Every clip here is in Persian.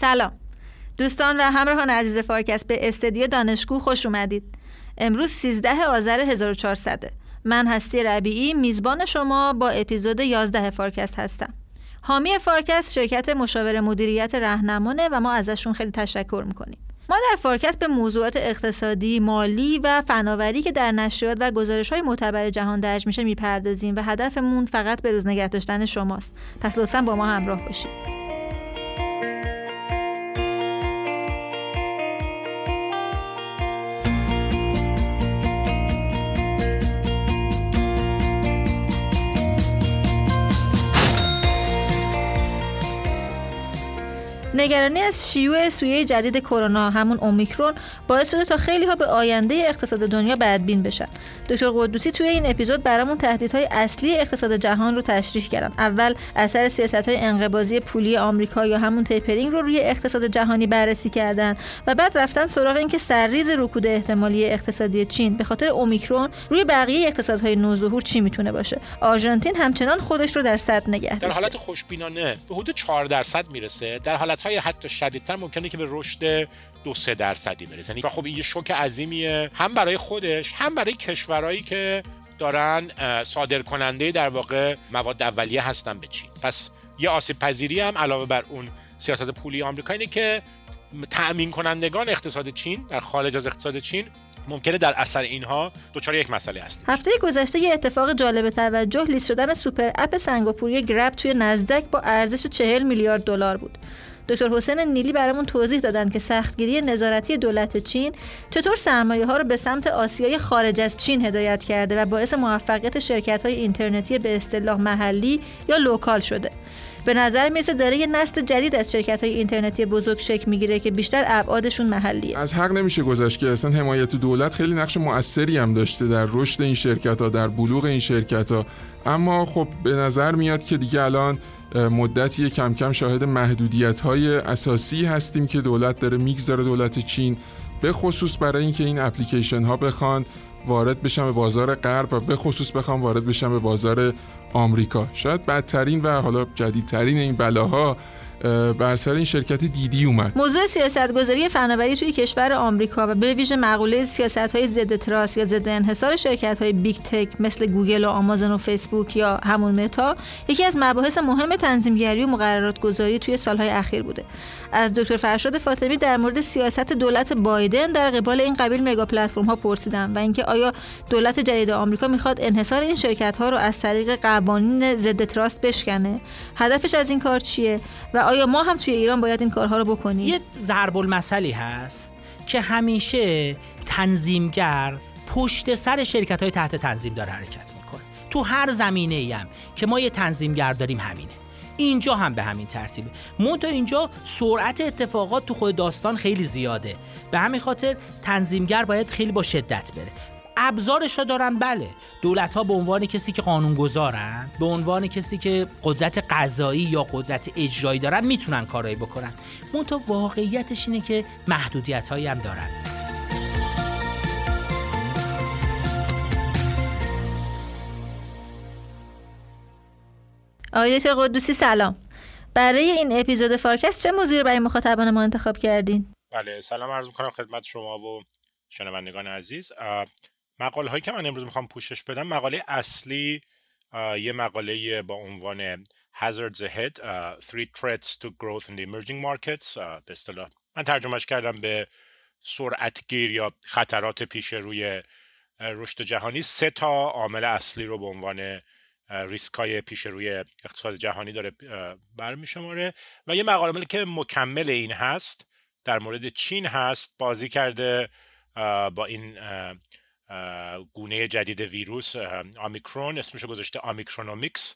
سلام. دوستان و همراهان عزیز فارکست به استدیو دانشگو خوش اومدید. امروز 13 آذر 1400 من هستی ربیعی میزبان شما با اپیزود 11 فارکست هستم. حامی فارکست شرکت مشاور مدیریت رهنمانه و ما ازشون خیلی تشکر می‌کنیم. ما در فارکست به موضوعات اقتصادی، مالی و فناوری که در نشریات و گزارش های معتبر جهان درج میشه می‌پردازیم و هدفمون فقط به روز نگه داشتن شماست. پس لطفا با ما همراه باشید. نگرانی از شیوع سویه جدید کرونا همون اومیکرون باعث شده تا خیلی ها به آینده اقتصاد دنیا بدبین بشن. دکتر قدوسی توی این اپیزود برامون تهدیدهای اصلی اقتصاد جهان رو تشریح کردن. اول اثر سیاست های انقباضی پولی آمریکا یا همون تیپرینگ رو روی اقتصاد جهانی بررسی کردن و بعد رفتن سراغ اینکه سرریز رکود احتمالی اقتصادی چین. به خاطر اومیکرون روی بقیه اقتصادهای نوظهور چی می‌تونه باشه؟ آرژانتین همچنان خودش رو در صد نگه در حالت خوشبینانه به حدود 4 درصد می‌رسه. در حالت های حتی شدیدتر ممکنه که به رشد دو سه درصدی برسه. یعنی خب این یه شوک عظیمیه. هم برای خودش هم برای کشورهایی که دارن صادر کننده در واقع مواد اولیه هستن به چین. پس یه آسیب پذیری هم علاوه بر اون سیاست پولی آمریکا اینه که تأمین کنندگان اقتصاد چین در خارج از اقتصاد چین ممکنه در اثر اینها دچار یک مسئله هست هفته گذشته یه اتفاق جالب توجه لیست شدن super app سنگاپوری گرب توی نزدک با ارزش 40 میلیارد دلار بود. دکتر حسین نیلی برامون توضیح دادن که سختگیری نظارتی دولت چین چطور سرمایه ها رو به سمت آسیای خارج از چین هدایت کرده و باعث موفقیت شرکت های اینترنتی به اصطلاح محلی یا local شده. به نظر می‌رسه داره یه نسل جدید از شرکت های اینترنتی بزرگ شکل می‌گیره که بیشتر ابعادشون محلیه. از حق نمیشه گذشت که اصلا حمایت دولت خیلی نقش موثری هم داشته در رشد این شرکت ها در بلوغ این شرکت ها اما خب به نظر میاد که دیگه الان مدتی کم کم شاهد محدودیت های اساسی هستیم که دولت داره می‌گذاره دولت چین به خصوص برای اینکه این اپلیکیشن ها بخوان وارد بشن به بازار غرب و به خصوص بخوان وارد بشن به بازار آمریکا. شاید بدترین و حالا جدیدترین این بلاها بر سر این شرکت دیدی اومد. موضوع سیاستگذاری فناوری توی کشور آمریکا و به ویژه مقوله سیاست های ضد تراست یا ضد انحصار شرکت های big tech مثل گوگل و آمازون و فیسبوک یا همون متا یکی از مباحث مهم تنظیمگری و مقررات گذاری توی سالهای اخیر بوده. از دکتر فرشاد فاطمی در مورد سیاست دولت بایدن در قبال این قبیل mega platform ها پرسیدم و اینکه آیا دولت جدید آمریکا می‌خواد انحصار این شرکت ها رو از طریق قوانین ضد تراست بشکنه؟ هدفش از این کار چیه؟ و آیا ما هم توی ایران باید این کارها رو بکنیم؟ یه ضرب المثلی هست که همیشه تنظیمگر پشت سر شرکت های تحت تنظیم داره حرکت می‌کنه. تو هر زمینه ای هم که ما یه تنظیمگر داریم همینه. اینجا هم به همین ترتیبه. تا اینجا سرعت اتفاقات تو خود داستان خیلی زیاده. به همین خاطر تنظیمگر باید خیلی با شدت بره. ابزارش رو دارن بله. دولت ها به عنوان کسی که قانون گذارن به عنوان کسی که قدرت قضایی یا قدرت اجرایی دارن می‌تونن کارایی بکنن. منتها واقعیتش اینه که محدودیت هایی هم دارن. آقای قدوسی سلام. برای این اپیزود فارکست چه موضوعی رو برای مخاطبان ما انتخاب کردین؟ بله سلام عرض می‌کنم خدمت شما و شنوندگان عزیز. مقاله هایی که من امروز می‌خوام پوشش بدم مقاله اصلی یه مقاله با عنوان Hazards Ahead uh, Three Threats to Growth in the Emerging Markets به اصطلاح من ترجمهش کردم به سرعتگیر یا خطرات پیش روی رشد جهانی. سه تا عامل اصلی رو به عنوان ریسک های پیش روی اقتصاد جهانی داره برمی شماره و یه مقاله که مکمل این هست در مورد چین هست بازی کرده با این گونه جدید ویروس اُمیکرون اسمش گذاشته Omicronomics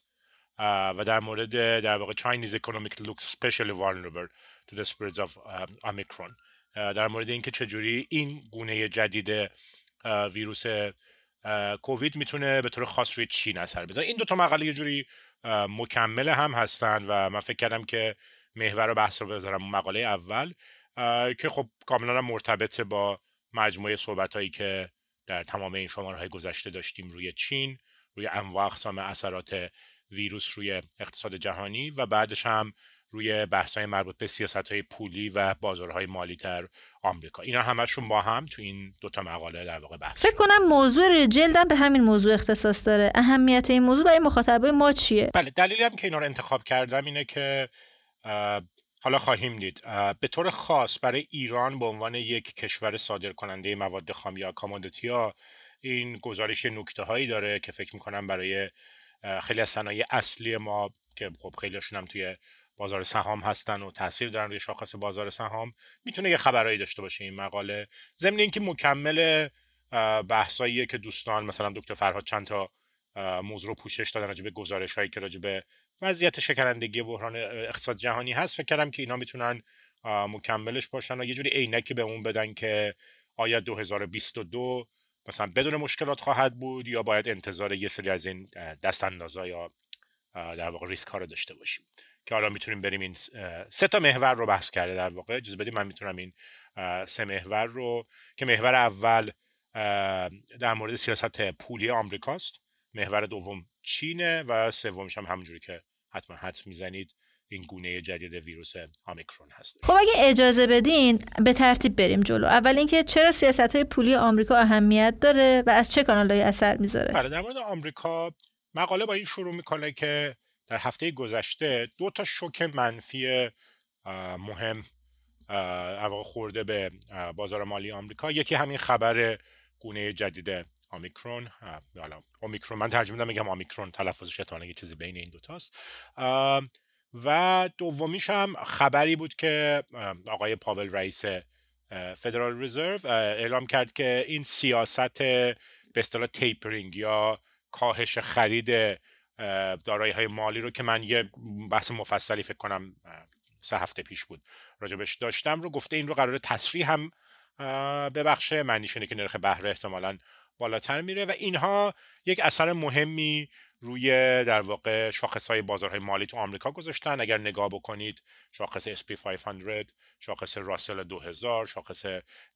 و در مورد در واقع Chinese economic looks especially vulnerable to the spreads of Omicron در مورد اینکه چجوری این گونه جدید ویروس کووید می‌تونه به طور خاص روی چین اثر بزنه این دو تا مقاله یه جوری مکمل هم هستن و من فکر کردم که محور بحث رو بذارم مقاله اول. که خب کاملا مرتبط با مجموعه صحبت هایی که در تمام این شماره های گذشته داشتیم روی چین روی انواع اقسام اثرات ویروس روی اقتصاد جهانی و بعدش هم روی بحث های مربوط به سیاست های پولی و بازارهای مالی در آمریکا. اینا همشون با هم تو این دوتا مقاله در واقع بحث فکر کنم موضوع جلدم به همین موضوع اختصاص داره. اهمیت این موضوع برای مخاطبای ما چیه؟ بله دلیلی هم که اینا رو انتخاب کردم اینه که حالا خواهیم دید. به طور خاص برای ایران به عنوان یک کشور صادر کننده مواد خام یا کامودیتی ها این گزارش نکته هایی داره که فکر می‌کنم برای خیلی از صنایع اصلی ما که خب خیلیشون هم توی بازار سهام هستن و تاثیر دارن روی شاخص بازار سهام می‌تونه یه خبرایی داشته باشه این مقاله. ضمن اینکه مکمل بحثاییه که دوستان مثلا دکتر فرهاد چند تا موضوع رو پوشش دادن راجع به گزارش هایی که راجع به وضعیت شکنندگی بحران اقتصاد جهانی هست. فکر کردم که اینا می‌تونن مکملش باشن و یه جوری عینکی به اون بدن که آیا 2022 مثلا بدون مشکلات خواهد بود یا باید انتظار یه سری از این دست یا در واقع ریسک ها رو داشته باشیم. که حالا می‌تونیم بریم این سه تا محور رو بحث کرده در واقع. اجازه بدیم من می‌تونم این سه محور رو که محور اول در مورد سیاست پولی آمریکاست. محور دوم چینه و سومش هم همونجوری که حتما حدس می‌زنید این گونه جدید ویروس آمیکرون هست خب اگه اجازه بدین به ترتیب بریم جلو. اول اینکه چرا سیاست های پولی آمریکا اهمیت داره و از چه کانالهایی اثر می‌ذاره؟ بله در مورد آمریکا مقاله با این شروع می‌کنه که در هفته گذشته دو تا شوک منفی مهم خورده به بازار مالی آمریکا. یکی همین خبر گونه جدید آمیکرون حالا اومیکرون من ترجمه میگم آمیکرون تلفظش احتمالاً یه چیزی بین این دوتاست و دومیش هم خبری بود که آقای پاول رئیس فدرال رزرو اعلام کرد که این سیاست به اصطلاح تیپرینگ یا کاهش خرید دارایی های مالی رو که من یه بحث مفصلی فکر کنم سه هفته پیش بود راجبش داشتم رو گفته این رو قرار تسریح هم ببخشه. معنیش اینه که نرخ بهره احتمالا بالاتر میره و اینها یک اثر مهمی روی در واقع شاخص های بازارهای مالی تو آمریکا گذاشتن. اگر نگاه بکنید شاخص SP 500 شاخص راسل 2000 شاخص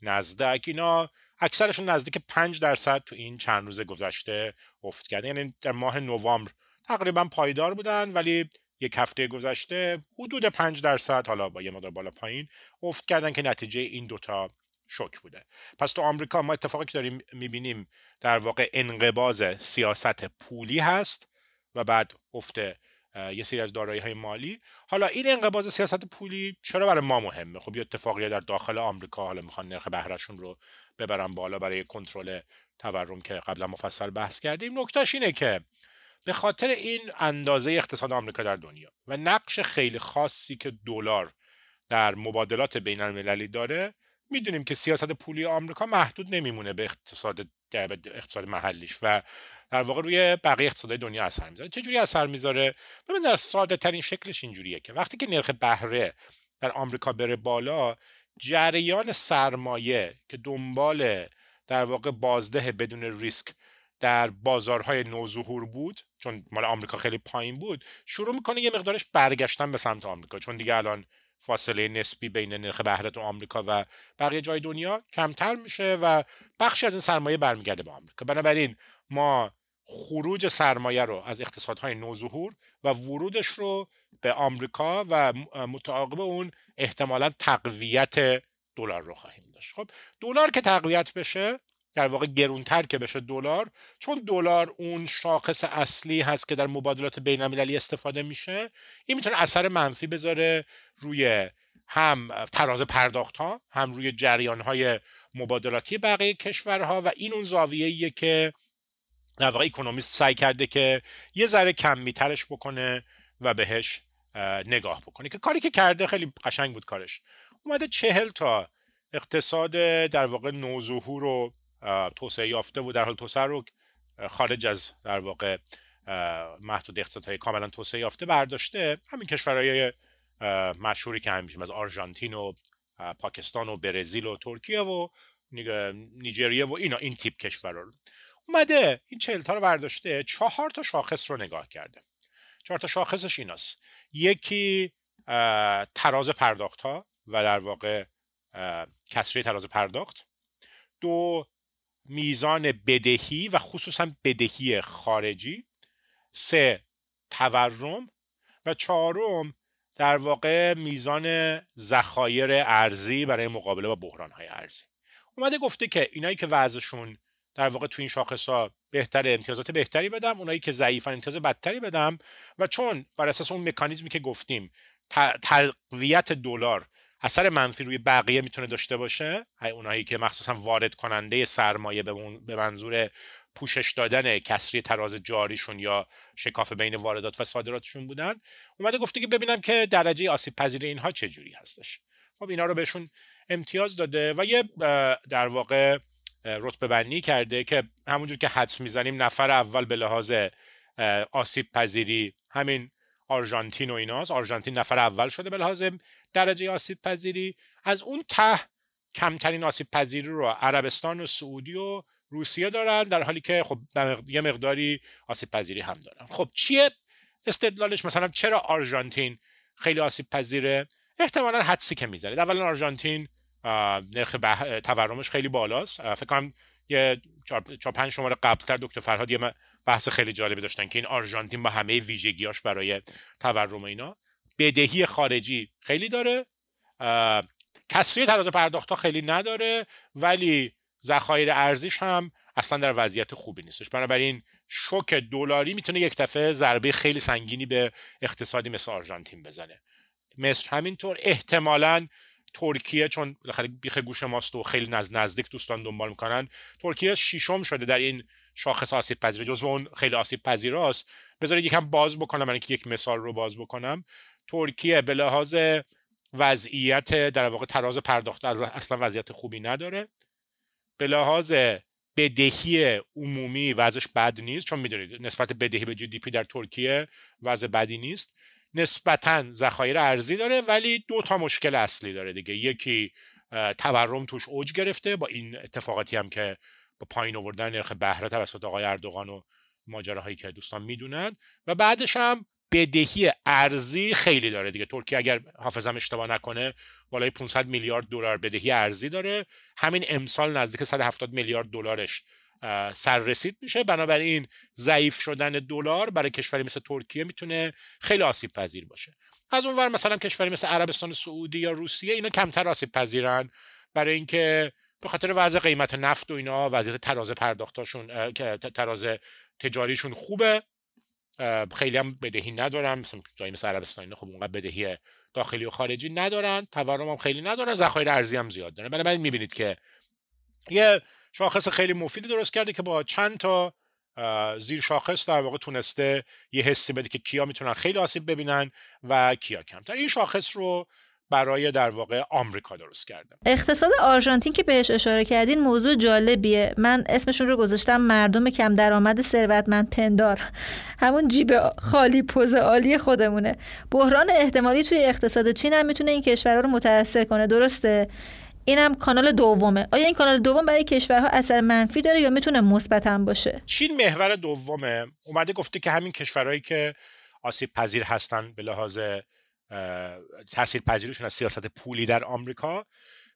نزدک اینا اکثرشون نزدیک 5 درصد تو این چند روز گذشته افت کرده یعنی در ماه نوامبر تقریبا پایدار بودن ولی یک هفته گذشته حدود 5 درصد حالا با یه مقدار بالا پایین افت کردن که نتیجه این دوتا شوک بوده. پس تو آمریکا ما اتفاقی که داریم می‌بینیم در واقع انقباز سیاست پولی هست و بعد افت یه سری از دارایی های مالی. حالا این انقباز سیاست پولی چرا برای ما مهمه؟ خب یه اتفاقی در داخل آمریکا حالا می‌خوان نرخ بهرهشون رو ببرن بالا برای کنترل تورم که قبلا مفصل بحث کردیم. نکتهش اینه که به خاطر این اندازه اقتصاد آمریکا در دنیا و نقش خیلی خاصی که دلار در مبادلات بین المللی داره می‌دونیم که سیاست پولی آمریکا محدود نمیمونه به اقتصاد اقتصاد محلیش و در واقع روی بقیه اقتصاد دنیا اثر می‌ذاره. چه جوری اثر می‌ذاره؟ ببین در ساده ترین شکلش اینجوریه که وقتی که نرخ بهره در آمریکا بره بالا جریان سرمایه که دنبال در واقع بازده بدون ریسک در بازارهای نوظهور بود چون مال آمریکا خیلی پایین بود شروع می‌کنه یه مقدارش برگشتن به سمت آمریکا. چون دیگه الان فاصله نسبی بین نرخ بهره تو آمریکا و بقیه جای دنیا کمتر میشه و بخشی از این سرمایه برمیگرده به آمریکا. بنابراین ما خروج سرمایه رو از اقتصادهای نوظهور و ورودش رو به آمریکا و متعاقب اون احتمالا تقویت دلار رو خواهیم داشت. خب دلار که تقویت بشه در واقع گرونتر که بشه دلار چون دلار اون شاخص اصلی هست که در مبادلات بین المللی استفاده میشه این می‌تونه اثر منفی بذاره روی هم تراز پرداخت ها هم روی جریان های مبادلاتی بقیه کشورها و این اون زاویه که در واقع اکونومیست سعی کرده که یه ذره کم میترش بکنه و بهش نگاه بکنه. که کاری که کرده خیلی قشنگ بود کارش. اومده چهل تا اقتصاد در واقع نوظهور رو توسعه یافته و در حال توسعه رو خارج از در واقع محدود اقتصادهای کاملا توسعه یافته برداشته همین کشورهای مشهوری که همیشه از آرژانتین و پاکستان و برزیل و ترکیه و نیجریه و اینا این تیپ کشور رو. اومده این چهلتا رو برداشته چهار تا شاخص رو نگاه کرده. چهار تا شاخصش ایناست. یکی تراز پرداخت ها و در واقع کسری تراز پرداخت. دو میزان بدهی و خصوصا بدهی خارجی. سه تورم. و چهارم در واقع میزان ذخایر ارزی برای مقابله با بحران های ارزی. اومده گفته که اینایی که وضعشون در واقع تو این شاخص ها بهتر امتیازات بهتری بدم اونایی که ضعیفن امتیاز بدتری بدم. و چون بر اساس اون مکانیزمی که گفتیم تقویت دلار اثر منفی روی بقیه می‌تونه داشته باشه؟ اونایی که مخصوصا وارد کننده سرمایه به منظور پوشش دادن کسری تراز جاریشون یا شکاف بین واردات و صادراتشون بودن اومده گفته که ببینم که درجه آسیب پذیر اینها جوری هستش. خب اینا رو بهشون امتیاز داده و یه در واقع رتبه بندی کرده که همونجور که حدس می‌زنیم نفر اول به لحاظ آسیب پذیری همین آرژانتین و ایناست. آرژانتین نفر اول شده به لحاظ درجه آسیب پذیری از اون ته کمترین آسیب پذیری رو عربستان و سعودی و روسیه دارن در حالی که خب یه مقداری آسیب پذیری هم دارن. خب چیه استدلالش؟ مثلا چرا آرژانتین خیلی آسیب پذیره احتمالا حدسی که می‌زنید اولا آرژانتین نرخ تورمش خیلی بالاست. فکر کنم یه چهار پنج شماره قبلتر دکتر فرهاد یه بحث خیلی جالبی داشتن که این آرژانتین با همه ویژگیاش برای تورم اینا. بدهی خارجی خیلی داره. کسری تراز پرداخت خیلی نداره ولی ذخایر ارزیش هم اصلا در وضعیت خوبی نیستش. بنابراین شوک دلاری می‌تونه یک دفعه ضربه خیلی سنگینی به اقتصادی مثل آرژانتین بزنه. مصر همینطور احتمالا ترکیه چون بالاخره بیخ گوش ماست و خیلی نز نزدیک دوستان دنبال می‌کنن ترکیه شیشم شده در این شاخص آسیب پذیر جزو اون خیلی آسیب پذیراست بذارید یکم باز بکنم من اینکه یک مثال رو باز بکنم. ترکیه به لحاظ وضعیت در واقع تراز پرداخت اصلا وضعیت خوبی نداره. به لحاظ بدهی عمومی وضعش بد نیست چون می‌دونید نسبت بدهی به جی دی پی در ترکیه وضع بدی نیست. نسبتا ذخایر ارزی داره ولی دو تا مشکل اصلی داره دیگه. یکی تورم توش اوج گرفته با این اتفاقاتی هم که با پایین آوردن نرخ بهره توسط آقای اردوغان و ماجراهایی که دوستان می‌دونن. و بعدش هم بدهی ارزی خیلی داره دیگه. ترکیه اگر حافظم اشتباه نکنه بالای 500 میلیارد دلار بدهی ارزی داره. همین امسال نزدیک 170 میلیارد دلارش سررسید میشه. بنابراین ضعیف شدن دلار برای کشوری مثل ترکیه می‌تونه خیلی آسیب پذیر باشه. از اونور مثلا کشوری مثل عربستان سعودی یا روسیه اینا کمتر آسیب پذیرن برای اینکه به خاطر وضع قیمت نفت و اینا وضعیت تراز پرداختاشون تراز تجاریشون خوبه. خیلی هم بدهی ندارن مثل جایی مثل عربستان خب اونقدر بدهی داخلی و خارجی ندارن. تورم هم خیلی ندارن. ذخایر ارزی هم زیاد دارن. بنابراین می‌بینید که یه شاخص خیلی مفیدی درست کرده که با چند تا زیر شاخص در واقع تونسته یه حسی بده که کیا می‌تونن خیلی آسیب ببینن و کیا کمتر. این شاخص رو برای در واقع آمریکا درست کردم. اقتصاد آرژانتین که بهش اشاره کردین موضوع جالبیه. من اسمشون رو گذاشتم مردم کم درآمد ثروتمند پندار. همون جیب خالی پوز عالی خودمونه. بحران احتمالی توی اقتصاد چین هم می‌تونه این کشورها رو متاثر کنه. درسته؟ اینم کانال دومه. آیا این کانال دوم برای کشورها اثر منفی داره یا می‌تونه مثبت هم باشه؟ چین محور دومه. اومده گفته که همین کشورهایی که آسیب پذیر هستن به لحاظ تاثیر پذیرشون از سیاست پولی در آمریکا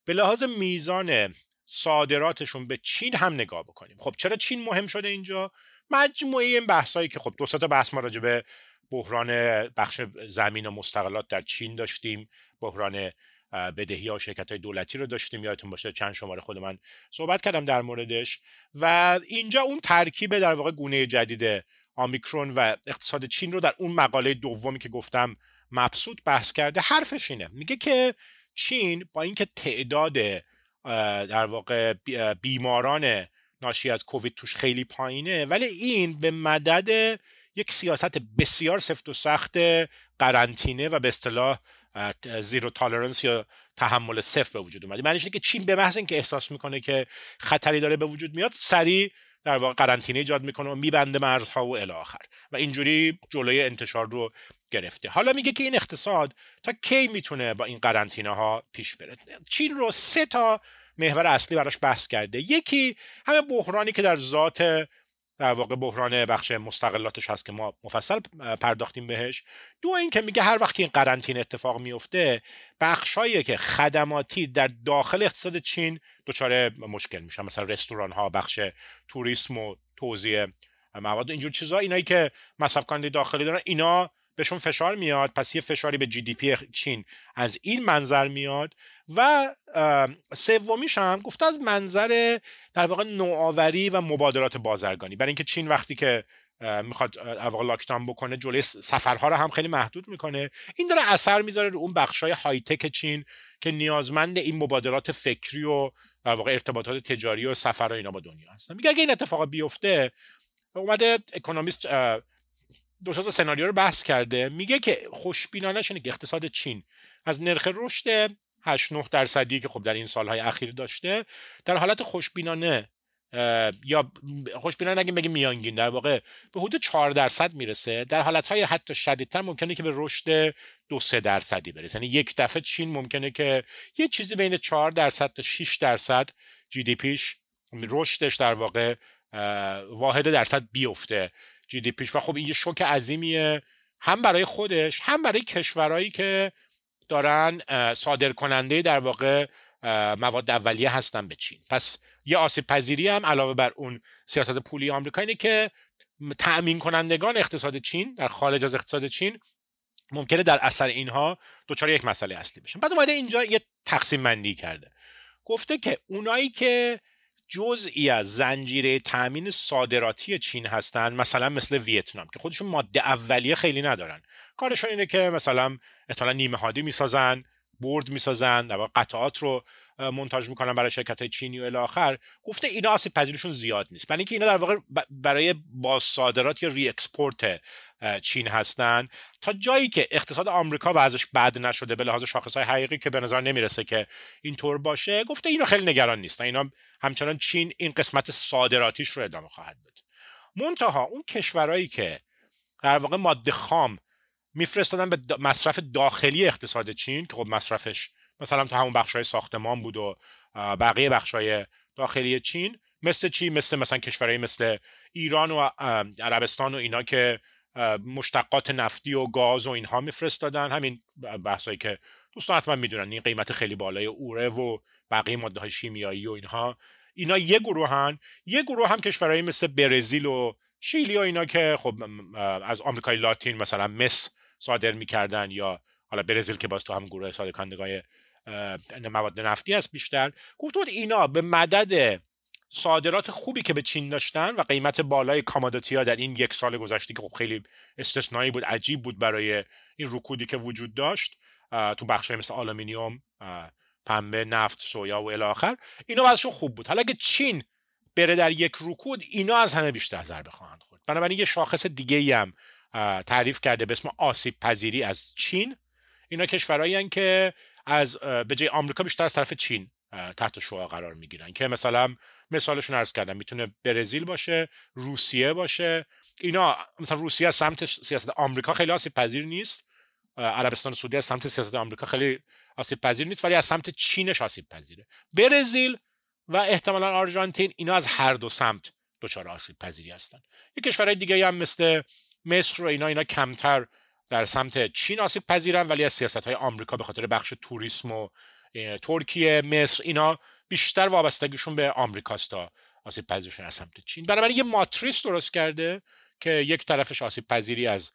به لحاظ میزان صادراتشون به چین هم نگاه بکنیم. خب چرا چین مهم شده اینجا؟ مجموعه این بحثایی که خب دو تا بحث ما راجع به بحران بخش زمین و مستقلات در چین داشتیم بحران بدهی ها شرکت های دولتی رو داشتیم. یادتون باشه چند شماره خود من صحبت کردم در موردش. و اینجا اون ترکیب در واقع گونه جدید آمیکرون و اقتصاد چین رو در اون مقاله دومی که گفتم مبسوط بحث کرده حرفش اینه. میگه که چین با اینکه تعداد در واقع بیماران ناشی از کووید توش خیلی پایینه ولی این به مدد یک سیاست بسیار سفت و سخت قرنطینه و به اصطلاح زیرو تالرنس یا تحمل صفر به وجود اومده. معنیش که چین به محض اینکه احساس می‌کنه که خطری داره به وجود میاد سریع در واقع قرنطینه ایجاد می‌کنه و میبنده مرزها و الی آخر. و اینجوری جلوی انتشار رو گرفته. حالا میگه که این اقتصاد تا کی می‌تونه با این قرنطینه ها پیش بره؟ چین رو سه تا محور اصلی براش بحث کرده. یکی همه بحرانی که در ذات در واقع بحران بخش مستقلاتش هست که ما مفصل پرداختیم بهش. دو این که میگه هر وقت که این قرنطینه اتفاق میفته بخشایی که خدماتی در داخل اقتصاد چین دچار مشکل میشن. مثلا رستوران ها بخش توریسم و توزیع مواد. اینجور چیزا اینایی که مصرف کننده داخلی دارن اینا بهشون فشار میاد پس یه فشاری به جی دی پی چین از این منظر میاد و سومیش هم گفته از منظر در واقع نوآوری و مبادلات بازرگانی. برای اینکه چین وقتی که می‌خواد واقع لاکتان بکنه جلوی سفرها رو هم خیلی محدود می‌کنه. این داره اثر می‌ذاره رو اون بخشای های تک چین که نیازمند این مبادلات فکری و در واقع ارتباطات تجاری و سفر اینا با دنیا هستن. میگه اگه این اتفاق بیفته اومده اکونومیست دو تا سناریو رو بحث کرده. میگه که خوشبینانه اینه که اقتصاد چین از نرخ رشد 8 9 درصدی که خب در این سالهای اخیر داشته. در حالت خوشبینانه یا خوشبینانه نگیم بگیم میانگین. در واقع به حدود 4 درصد می‌رسه. در حالتهای حتی شدیدتر ممکنه که به رشد دو سه درصدی برسه. یعنی یک دفعه چین ممکنه که یه چیزی بین 4 درصد تا 6 درصد جی دی پیش رشدش در واقع واحد درصد بیفته. جی دی پیش و خب این یه شوک عظیمیه. هم برای خودش هم برای کشورهایی که دارن صادر کننده در واقع مواد اولیه هستن به چین. پس یه آسیب پذیری هم علاوه بر اون سیاست پولی آمریکا اینه که تأمین کنندگان اقتصاد چین در خارج از اقتصاد چین ممکنه در اثر اینها دچار یک مسئله اصلی بشن. بعد اومده اینجا یه تقسیم بندی کرده. گفته که اونایی که جزئی از زنجیره تامین صادراتی چین هستند مثلا مثل ویتنام که خودشون ماده اولیه خیلی ندارن. کارشون اینه که مثلا احتمالا نیمه هادی می‌سازن برد می‌سازن در قطعات رو مونتاژ می‌کنن برای شرکت های چینی و الی آخر گفته اینا آسیب پذیریشون زیاد نیست. برای اینکه اینا در واقع برای باز صادرات یا re-export چین هستن. تا جایی که اقتصاد آمریکا ازش بد نشده به لحاظ شاخص های حقیقی که به نظر نمی‌رسه که اینطور باشه گفته اینا خیلی نگران نیستن. اینا همچنان چین این قسمت صادراتیش رو ادامه خواهد بده منتها اون کشورهایی که در واقع ماده خام میفرستادن به مصرف داخلی اقتصاد چین که خب مصرفش مثلا تو همون بخشای ساختمان بود و بقیه بخشای داخلی چین مثل چی؟ مثل مثلا کشورهایی مثل ایران و عربستان و اینا که مشتقات نفتی و گاز و اینها میفرستادن. همین بحثایی که دوستان حتما می‌دونن این قیمت خیلی بالای اوره و بقیه ماده های شیمیایی و اینها. اینا یه هن یه گروه هم کشورهایی مثل برزیل و شیلی و اینا که خب از آمریکای لاتین مثلا مس صادر می‌کردن یا حالا برزیل که باز تو هم گروه صادر کنندگان مواد نفتی است بیشتر. گفت بود اینا به مدد صادرات خوبی که به چین داشتن و قیمت بالای commodity ها در این یک سال گذشته که خب خیلی استثنایی بود عجیب بود برای این رکودی که وجود داشت تو بخش مثل آلومینیوم پنبه نفت سویا و الی آخر اینا وضعشون خوب بود. حالا اگه چین بره در یک رکود اینا از همه بیشتر ضربه خواهند خورد. بنابراین یه شاخص دیگه هم تعریف کرده به اسم آسیب پذیری از چین. اینا کشورهایی که از به جای آمریکا بیشتر از طرف چین تحت شعا قرار می‌گیرن که مثلا مثالشون عرض کردم می‌تونه برزیل باشه روسیه باشه. اینا مثلا روسیه از سمت سیاست آمریکا خیلی آسیب پذیر نیست. عربستان سعودی از سمت سیاست آمریکا خیلی آسیب پذیر نیست ولی از سمت چینش آسیب پذیره. برزیل و احتمالا آرژانتین اینا از هر دو سمت دچار آسیب پذیری هستن. یک کشورهای دیگه هم مثل مصر و اینا اینا کمتر در سمت چین آسیب پذیرن ولی از سیاست های آمریکا به خاطر بخش توریسم و ترکیه مصر اینا بیشتر وابستگیشون به آمریکاست تا آسیب پذیرشون از سمت چین. بنابراین یه ماتریس درست کرده که یک طرفش آسیب پذیری از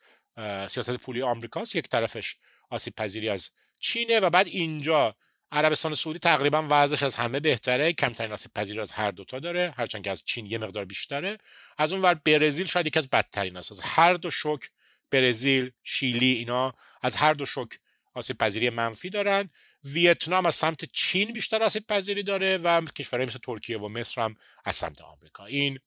سیاست پولی آمریکاست یک طرفش آسیب پذیری از چینه و بعد اینجا عربستان سعودی تقریبا وضعش از همه بهتره. کمترین آسیب پذیری از هر دوتا داره هرچند که از چین یه مقدار بیشتره. از اون ور برزیل شاید یکی از بدترین است. از هر دو شوک برزیل شیلی اینا از هر دو شوک آسیب پذیری منفی دارن. ویتنام از سمت چین بیشتر آسیب پذیری داره و کشورهای مثل ترکیه و مصر هم از سمت آمریکا. این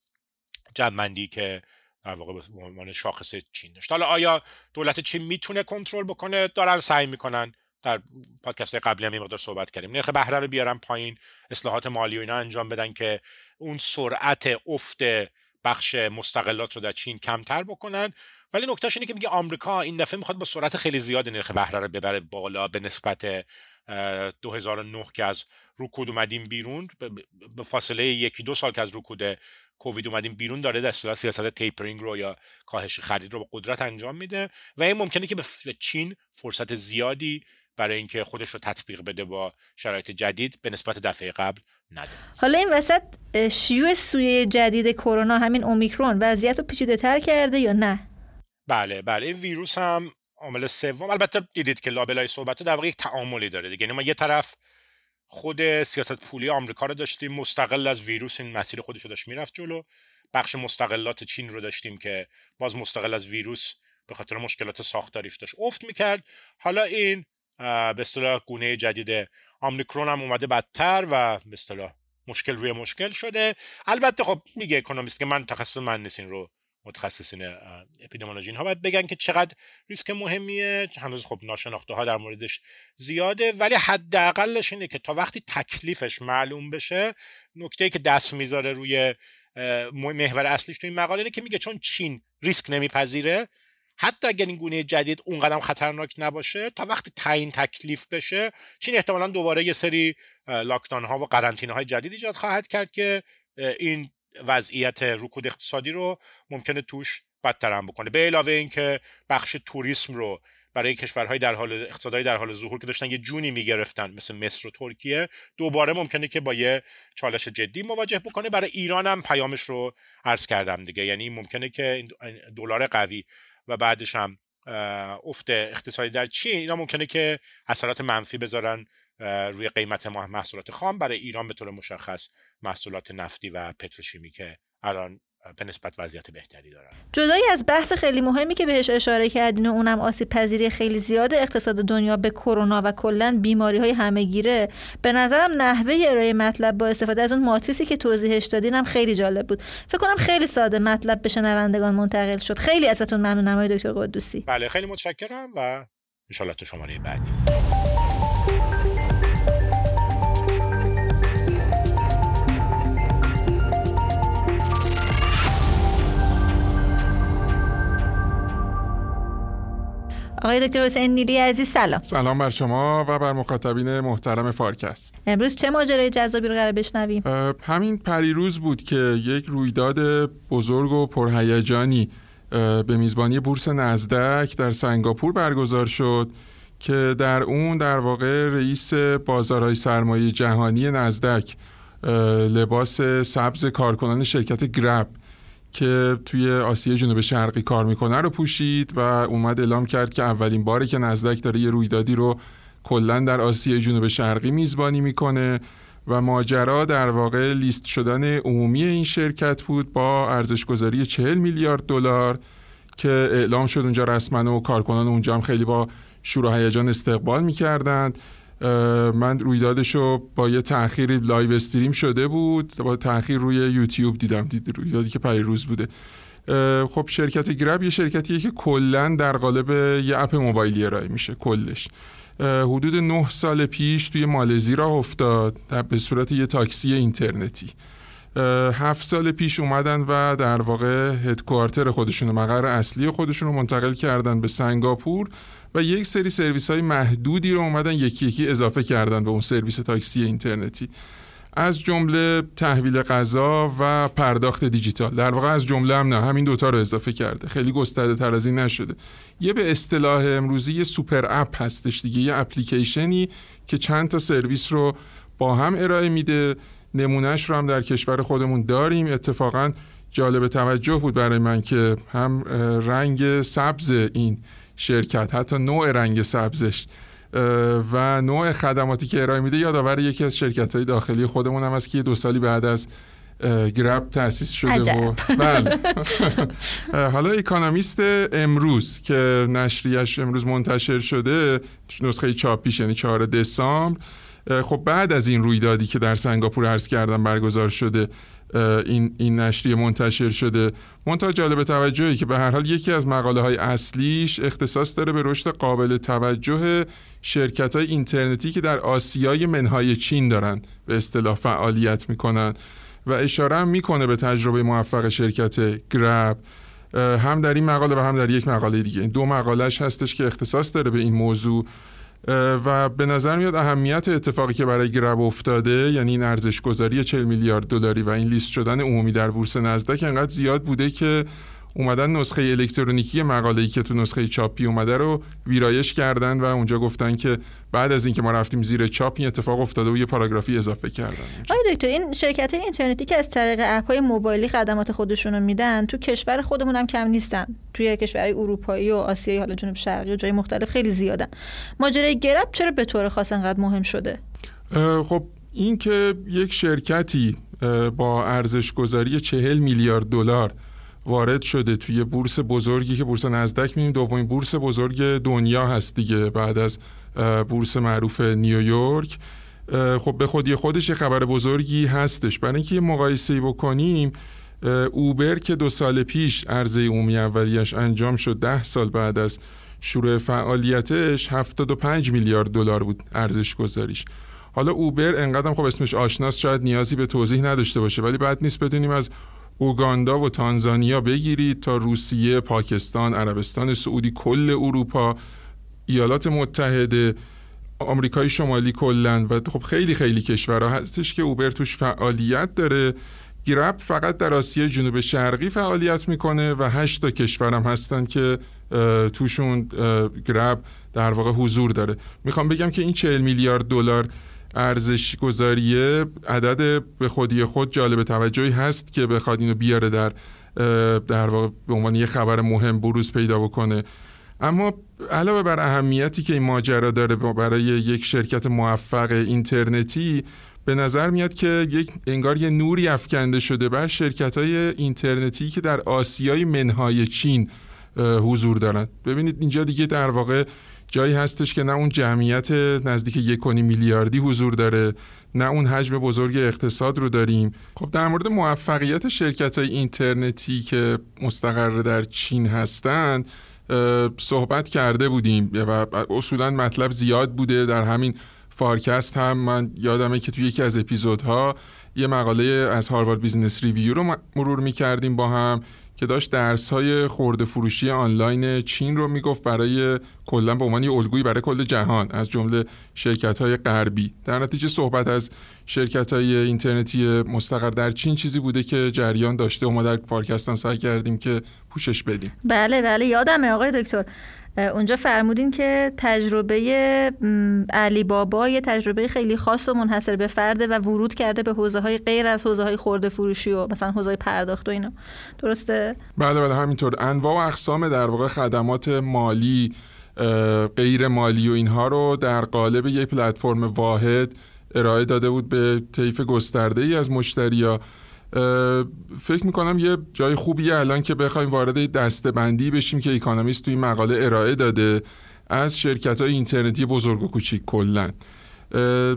جمعندی که در واقع به عنوان شاخص چین داشت. حالا آیا دولت چین می‌تونه کنترل بکنه؟ دارن سعی می‌کنن. در پادکست قبلی هم مقدار صحبت کردیم. نرخ بهره رو بیارن پایین اصلاحات مالی و اینا انجام بدن که اون سرعت افت بخش مستقلات رو در چین کمتر بکنن. ولی نکتهش اینه که میگه آمریکا این دفعه می‌خواد با سرعت خیلی زیاد نرخ بهره رو ببره بالا به نسبت 2009 که از رکود اومدیم بیرون به فاصله یکی دو سال که از رکود کووید اومدیم بیرون داره در سیاست تیپرینگ رو یا کاهش خرید رو با قدرت انجام میده و این ممکنه که به چین فرصت زیادی برای اینکه خودش رو تطبیق بده با شرایط جدید به نسبت دفعه قبل نده. حالا این وسط شیوع سویه جدید کرونا همین اومیکرون وضعیت رو پیچیده تر کرده یا نه؟ بله بله. این ویروس هم عامل سوم. البته دیدید که لابلای صحبت در واقع یک تعاملی داره دیگه. یعنی ما یه طرف خود سیاست پولی آمریکا رو داشتیم مستقل از ویروس این مسیر خودش رو داشت می‌رفت جلو. بخش مستقلات چین رو داشتیم که باز مستقل از ویروس به خاطر مشکلات ساختاریش داشت. افت می‌کرد. حالا این به اصطلاح گونه جدید آمریکرون هم اومده بدتر و به اصطلاح مشکل روی مشکل شده. البته خب میگه اکونومیست که من تخصص من نیست رو متخصصین اپیدمیولوژی ها باید بگن که چقدر ریسک مهمیه. هنوز خب ناشناخته ها در موردش زیاده. ولی حداقلش اینه که تا وقتی تکلیفش معلوم بشه نکته که دست می‌ذاره روی محور اصلیش تو این مقاله اینه که میگه چون چین ریسک نمیپذیره حتی اگر این گونه جدید اونقدر خطرناک نباشه تا وقتی تعیین تکلیف بشه چین احتمالا دوباره یه سری لاکدان ها و قرنطینه های جدید ایجاد خواهد کرد که این وضعیت رکود اقتصادی رو ممکنه توش بدتر هم بکنه. به علاوه اینکه بخش توریسم رو برای کشورهای در حال اقتصادهای در حال ظهور که داشتن یه جونی می‌گرفتن مثل مصر و ترکیه دوباره ممکنه که با یه چالش جدی مواجه بکنه. برای ایران هم پیامش رو عرض کردم دیگه. یعنی ممکنه که دلار قوی و بعدش هم افت اقتصادی در چین اینا ممکنه که اثرات منفی بذارن روی قیمت محصولات خام. برای ایران به طور مشخص محصولات نفتی و پتروشیمی که الان به نسبت وضعیت بهتری دارن. جدایی از بحث خیلی مهمی که بهش اشاره کردین و اونم آسیب پذیری خیلی زیاد اقتصاد دنیا به کرونا و کلا بیماری های همهگیره به نظرم نحوه ارائه مطلب با استفاده از اون ماتریسی که توضیحش دادین هم خیلی جالب بود. فکر کنم خیلی ساده مطلب به شنوندگان منتقل شد. خیلی ازتون ممنونم آقای دکتر قدوسی. بله خیلی متشکرم و ان تو شماره بعدی. آقای دکتر حسین نیلی عزیز سلام. سلام بر شما و بر مخاطبین محترم فارکست. امروز چه ماجرای جذابی رو قرار بشنویم؟ همین پریروز بود که یک رویداد بزرگ و پرهیجانی به میزبانی بورس نزدک در سنگاپور برگزار شد که در اون در واقع رئیس بازارهای سرمایه جهانی نزدک لباس سبز کارکنان شرکت گرب که توی آسیای جنوب شرقی کار می‌کنه رو پوشید و اومد اعلام کرد که اولین باره که نزدک داره یه رویدادی رو کلا در آسیای جنوب شرقی میزبانی می‌کنه و ماجرا در واقع لیست شدن عمومی این شرکت بود با ارزش گذاری 40 میلیارد دلار که اعلام شد اونجا رسما و کارکنان اونجا هم خیلی با شور و هیجان استقبال می‌کردند. من رویدادش رو با یه تاخیر live stream شده بود. با تاخیر روی یوتیوب دیدم. دید رویدادی که روز بوده. خب شرکت گرب یه شرکتیه که کلا در قالب یه app موبایلی ارائه میشه کلش. حدود نه سال پیش توی مالزی راه افتاد. به صورت یه تاکسی اینترنتی. هفت سال پیش اومدن و در واقع headquarter خودشون مقر اصلی خودشون رو منتقل کردن به سنگاپور. و یک سری سرویس های محدودی رو اومدن یکی یکی اضافه کردن به اون سرویس تاکسی اینترنتی. از جمله تحویل غذا و پرداخت دیجیتال. در واقع از جمله هم نه همین دوتا رو اضافه کرده. خیلی گسترده تر از این نشده. یه به اصطلاح امروزی یه سوپر اپ هستش دیگه یه اپلیکیشنی که چند تا سرویس رو با هم ارائه میده. نمونهش رو هم در کشور خودمون داریم. اتفاقا جالب توجه بود برای من که هم رنگ سبز این شرکت حتی نوع رنگ سبزش و نوع خدماتی که ارائه میده یادآور یکی از شرکت های داخلی خودمون هم است که دو سالی بعد از گرب تأسیس شده و بله. حالا اکانومیست امروز که نشریش امروز منتشر شده نسخه چاپیش یعنی 4 دسامبر خب بعد از این رویدادی که در سنگاپور عرض کردم برگزار شده این, این نشریه منتشر شده. منتها جالب توجهی که به هر حال یکی از مقاله های اصلیش اختصاص داره به رشد قابل توجه شرکت های اینترنتی که در آسیای منهای چین دارن. به اصطلاح فعالیت می‌کنن و اشاره هم می‌کنه به تجربه موفق شرکت گرب هم در این مقاله و هم در یک مقاله دیگه. دو مقالهش هستش که اختصاص داره به این موضوع. و به نظر میاد اهمیت اتفاقی که برای گرب افتاده یعنی این ارزش گذاری 40 میلیارد دلاری و این لیست شدن عمومی در بورس نزدک انقدر زیاد بوده که اومدن نسخه الکترونیکی مقاله‌ای که تو نسخه چاپی اومده رو ویرایش کردن و اونجا گفتن که بعد از اینکه ما رفتیم زیر چاپ این اتفاق افتاده و یه پاراگرافی اضافه کردن آقای دکتر این شرکت های اینترنتی که از طریق اپ های موبایلی خدمات خودشون رو میدن تو کشور خودمون هم کم نیستن؟ توی کشورهای اروپایی و آسیایی حالا جنوب شرقی و جای مختلف خیلی زیادن. ماجرای گرب چرا به طور خاص انقدر مهم شده؟ خب این که یک شرکتی با ارزش گذاری چهل میلیارد دلار وارد شده توی بورس بزرگی که بورس نزدک می‌بینیم. دومین بورس بزرگ دنیا هست دیگه بعد از بورس معروف نیویورک. خب به خودی خودش یه خبر بزرگی هستش. برای اینکه یه مقایسه بکنیم اوبر که دو سال پیش عرضه عمومی اولیش انجام شد ده سال بعد از شروع فعالیتش 75 میلیارد دلار بود ارزش گذاریش. حالا اوبر انقدر خب اسمش آشناس شاید نیازی به توضیح نداشته باشه ولی بعد نیست بدونیم از اوگاندا و تانزانیا بگیرید تا روسیه، پاکستان، عربستان سعودی، کل اروپا، ایالات متحده، آمریکای شمالی کلا و خب خیلی خیلی کشورها هستش که اوبر توش فعالیت داره. گرب فقط در آسیای جنوب شرقی فعالیت می‌کنه و هشت تا کشورم هستن که توشون گرب در واقع حضور داره. می‌خوام بگم که این 40 میلیارد دلار ارزش گذاریه عدد به خودی خود جالب توجهی هست که بخواد اینو بیاره در در واقع به عنوان یه خبر مهم بروز پیدا بکنه. اما علاوه بر اهمیتی که این ماجرا داره برای یک شرکت موفق اینترنتی به نظر میاد که یک انگار یه نوری افکنده شده بر شرکت های اینترنتی که در آسیای منهای چین حضور دارند ببینید اینجا دیگه در واقع جایی هستش که نه اون جمعیت نزدیک یک میلیاردی حضور داره نه اون حجم بزرگ اقتصاد رو داریم. خب در مورد موفقیت شرکت های اینترنتی که مستقر در چین هستند صحبت کرده بودیم و اصولا مطلب زیاد بوده. در همین فارکست هم من یادمه که توی یکی از اپیزودها یه مقاله از هاروارد بیزنس ریویو رو مرور می کردیم با هم. که داشت درس های خرده فروشی آنلاین چین رو می‌گفت برای کلا به عنوان الگویی برای کل جهان از جمله شرکت های غربی. در نتیجه صحبت از شرکت های اینترنتی مستقر در چین چیزی بوده که جریان داشته. و ما در فارکست هم سعی کردیم که پوشش بدیم. بله بله یادمه آقای دکتر. اونجا فرمودین که تجربه علی بابا یه تجربه خیلی خاص و منحصر به فرده و ورود کرده به حوزه های غیر از حوزه های خورده فروشی و مثلا حوزه های پرداخت و اینا. درسته؟ بله بله همینطور. انواع و اقسام در واقع خدمات مالی غیر مالی و اینها رو در قالب یک پلتفرم واحد ارائه داده بود به طیف گسترده ای از مشتریا فکر می‌کنم یه جای خوبیه الان که بخوایم وارد دسته بندی بشیم که اکانومیست توی مقاله ارائه داده از شرکت های اینترنتی بزرگ و کوچیک کلن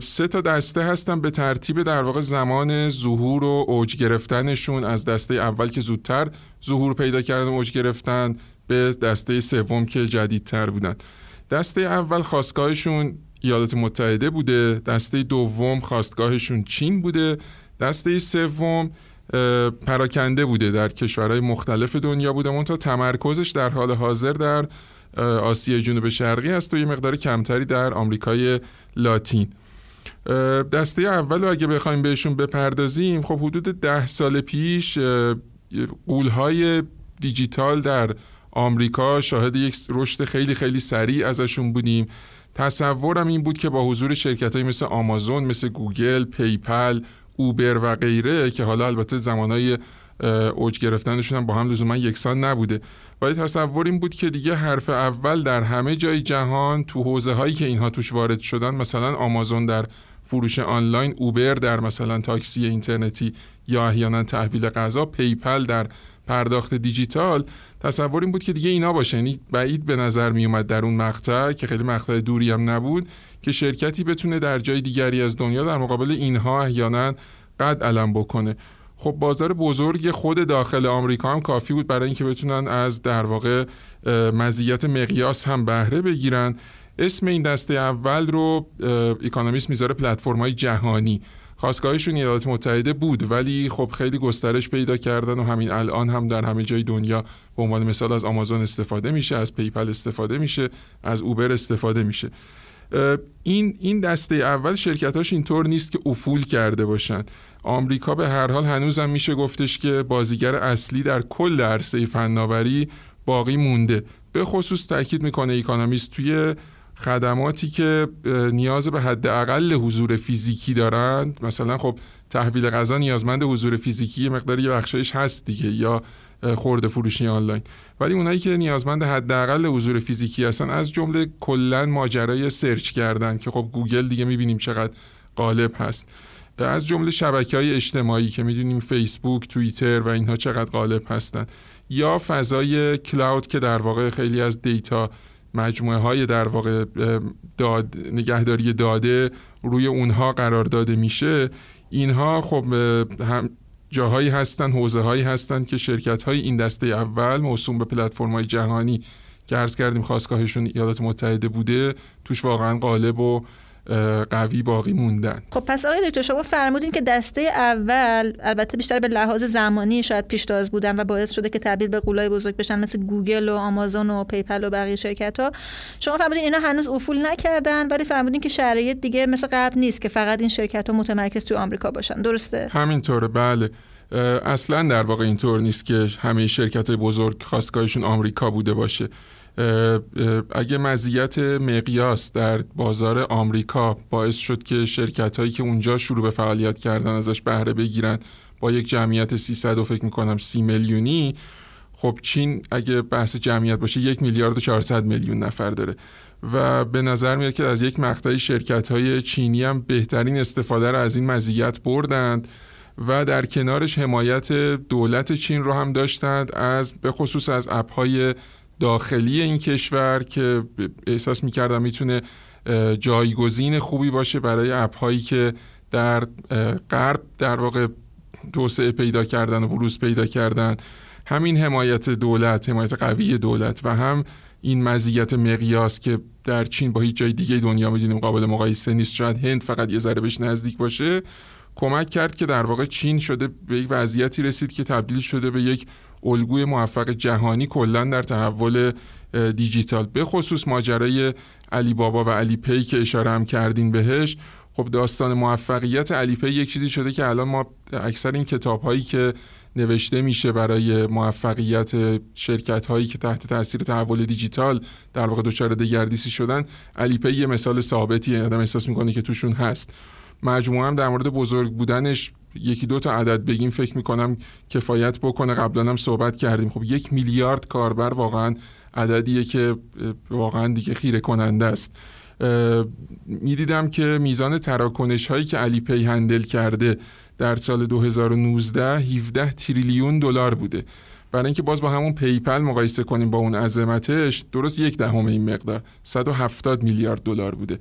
سه تا دسته هستن به ترتیب در واقع زمان ظهور و اوج گرفتنشون. از دسته اول که زودتر ظهور پیدا کردن اوج گرفتن به دسته سوم که جدیدتر بودن. دسته اول خواستگاهشون ایالات متحده بوده. دسته دوم خواستگاهشون چین بوده. دسته سوم پراکنده بوده در کشورهای مختلف دنیا بوده. تا تمرکزش در حال حاضر در آسیای جنوب شرقی هست و یه مقدار کمتری در آمریکای لاتین. دسته اول اگه بخوایم بهشون بپردازیم خب حدود ده سال پیش غولهای دیجیتال در آمریکا شاهد یک رشد خیلی خیلی سریع ازشون بودیم. تصورم این بود که با حضور شرکت های مثل آمازون مثل گوگل، پی‌پل، اوبر و غیره که حالا البته زمانهای اوج گرفتنشون هم با هم لزوما یکسان نبوده. ولی تصور این بود که دیگه حرف اول در همه جای جهان تو حوزه هایی که اینها توش وارد شدن مثلا آمازون در فروش آنلاین اوبر در مثلا تاکسی اینترنتی یا احیانا تحویل غذا پیپل در پرداخت دیجیتال تصور این بود که دیگه اینا باشه. یعنی بعید به نظر می اومد در اون مقطع که خیلی مقطع دوری هم نبود که شرکتی بتونه در جای دیگری از دنیا در مقابل اینها احیانا قد علم بکنه. خب بازار بزرگ خود داخل آمریکا هم کافی بود برای اینکه بتونن از در واقع مزیت مقیاس هم بهره بگیرن. اسم این دسته اول رو اکانومیست می‌ذاره پلتفرم های جهانی. خاستگاهشون ایالات متحده بود ولی خب خیلی گسترش پیدا کردن و همین الان هم در همه جای دنیا به عنوان مثال از آمازون استفاده میشه از پیپل استفاده میشه از اوبر استفاده میشه. این این دسته اول شرکتاش اینطور نیست که افول کرده باشن. آمریکا به هر حال هنوزم میشه گفتش که بازیگر اصلی در کل عرصه فناوری باقی مونده. به خصوص تاکید می‌کنه اکونومیست توی خدماتی که نیاز به حداقل حضور فیزیکی دارند. مثلا خب تحویل غذا نیازمند حضور فیزیکی مقداری یه بخشایش هست دیگه یا خرده فروشی آنلاین. ولی اونایی که نیازمند حداقل حضور فیزیکی هستن از جمله کلا ماجرای search کردن که خب گوگل دیگه می‌بینیم چقدر غالب هست. از جمله شبکه های اجتماعی که می‌دونیم فیسبوک، توییتر و اینها چقدر غالب هستند یا فضای cloud که در واقع خیلی از data مجموعه های در واقع داد نگهداری داده روی اونها قرار داده میشه. اینها خب هم جاهایی هستن حوزه هایی هستن که شرکت های این دسته اول موسوم به پلتفرم های جهانی که عرض کردیم خاستگاهشون ایالات متحده بوده توش واقعا غالب و قوی باقی موندن. خب پس آقای دکتر شما فرمودین که دسته اول البته بیشتر به لحاظ زمانی شاید پیشتاز بودن و باعث شده که تبدیل به غولای بزرگ بشن مثل گوگل و آمازون و پیپل و بقیه شرکت ها شما فرمودین اینا هنوز افول نکردن ولی فرمودین که شرایط دیگه مثل قبل نیست که فقط این شرکت ها متمرکز توی آمریکا باشن. درسته؟ همینطوره بله. اصلا در واقع اینطور نیست که همه شرکت بزرگ خواستگاهشون آمریکا بوده باشه. اگه مزیت مقیاس در بازار آمریکا باعث شد که شرکت هایی که اونجا شروع به فعالیت کردن ازش بهره بگیرن با یک جمعیت 300 و فکر می‌کنم 30 میلیونی خب چین اگه بحث جمعیت باشه یک میلیارد و 400 میلیون نفر داره. و به نظر میاد که از یک مقطعی شرکت های چینی هم بهترین استفاده رو از این مزیت بردند و در کنارش حمایت دولت چین رو هم داشتند از به خصوص از اپ های داخلی این کشور که احساس می‌کردم می‌تونه جایگزین خوبی باشه برای اپ هایی که در غرب در واقع توسعه پیدا کردن و بروز پیدا کردن. همین حمایت دولت حمایت قوی دولت و هم این مزیت مقیاس که در چین با هیچ جای دیگه دنیا می‌دونیم قابل مقایسه نیست. شاید هند فقط یه ذره بهش نزدیک باشه. کمک کرد که در واقع چین شده به یک وضعیتی رسید که تبدیل شده به یک الگوی موفق جهانی کلا در تحول دیجیتال به خصوص ماجرای علی بابا و علی پی که اشاره هم کردین بهش. خب داستان موفقیت علی پی یک چیزی شده که الان ما اکثر این کتاب هایی که نوشته میشه برای موفقیت شرکت هایی که تحت تاثیر تحول دیجیتال در واقع دچار دگردیسی شدن علی پی یه مثال ثابتی آدم احساس می‌کنه که توشون هست. مجموعه هم در مورد بزرگ بودنش یکی دو تا عدد بگیم. فکر می‌کنم کفایت بکنه. قبلا هم صحبت کردیم. خب یک میلیارد کاربر واقعا عددیه که واقعا دیگه خیره کننده است. می‌دیدم که میزان تراکنش هایی که علی پی handle کرده در سال 2019 17 تریلیون دلار بوده. برای اینکه باز با همون پیپل مقایسه کنیم با اون عظمتش درست یک دهم این مقدار 170 میلیارد دلار بوده.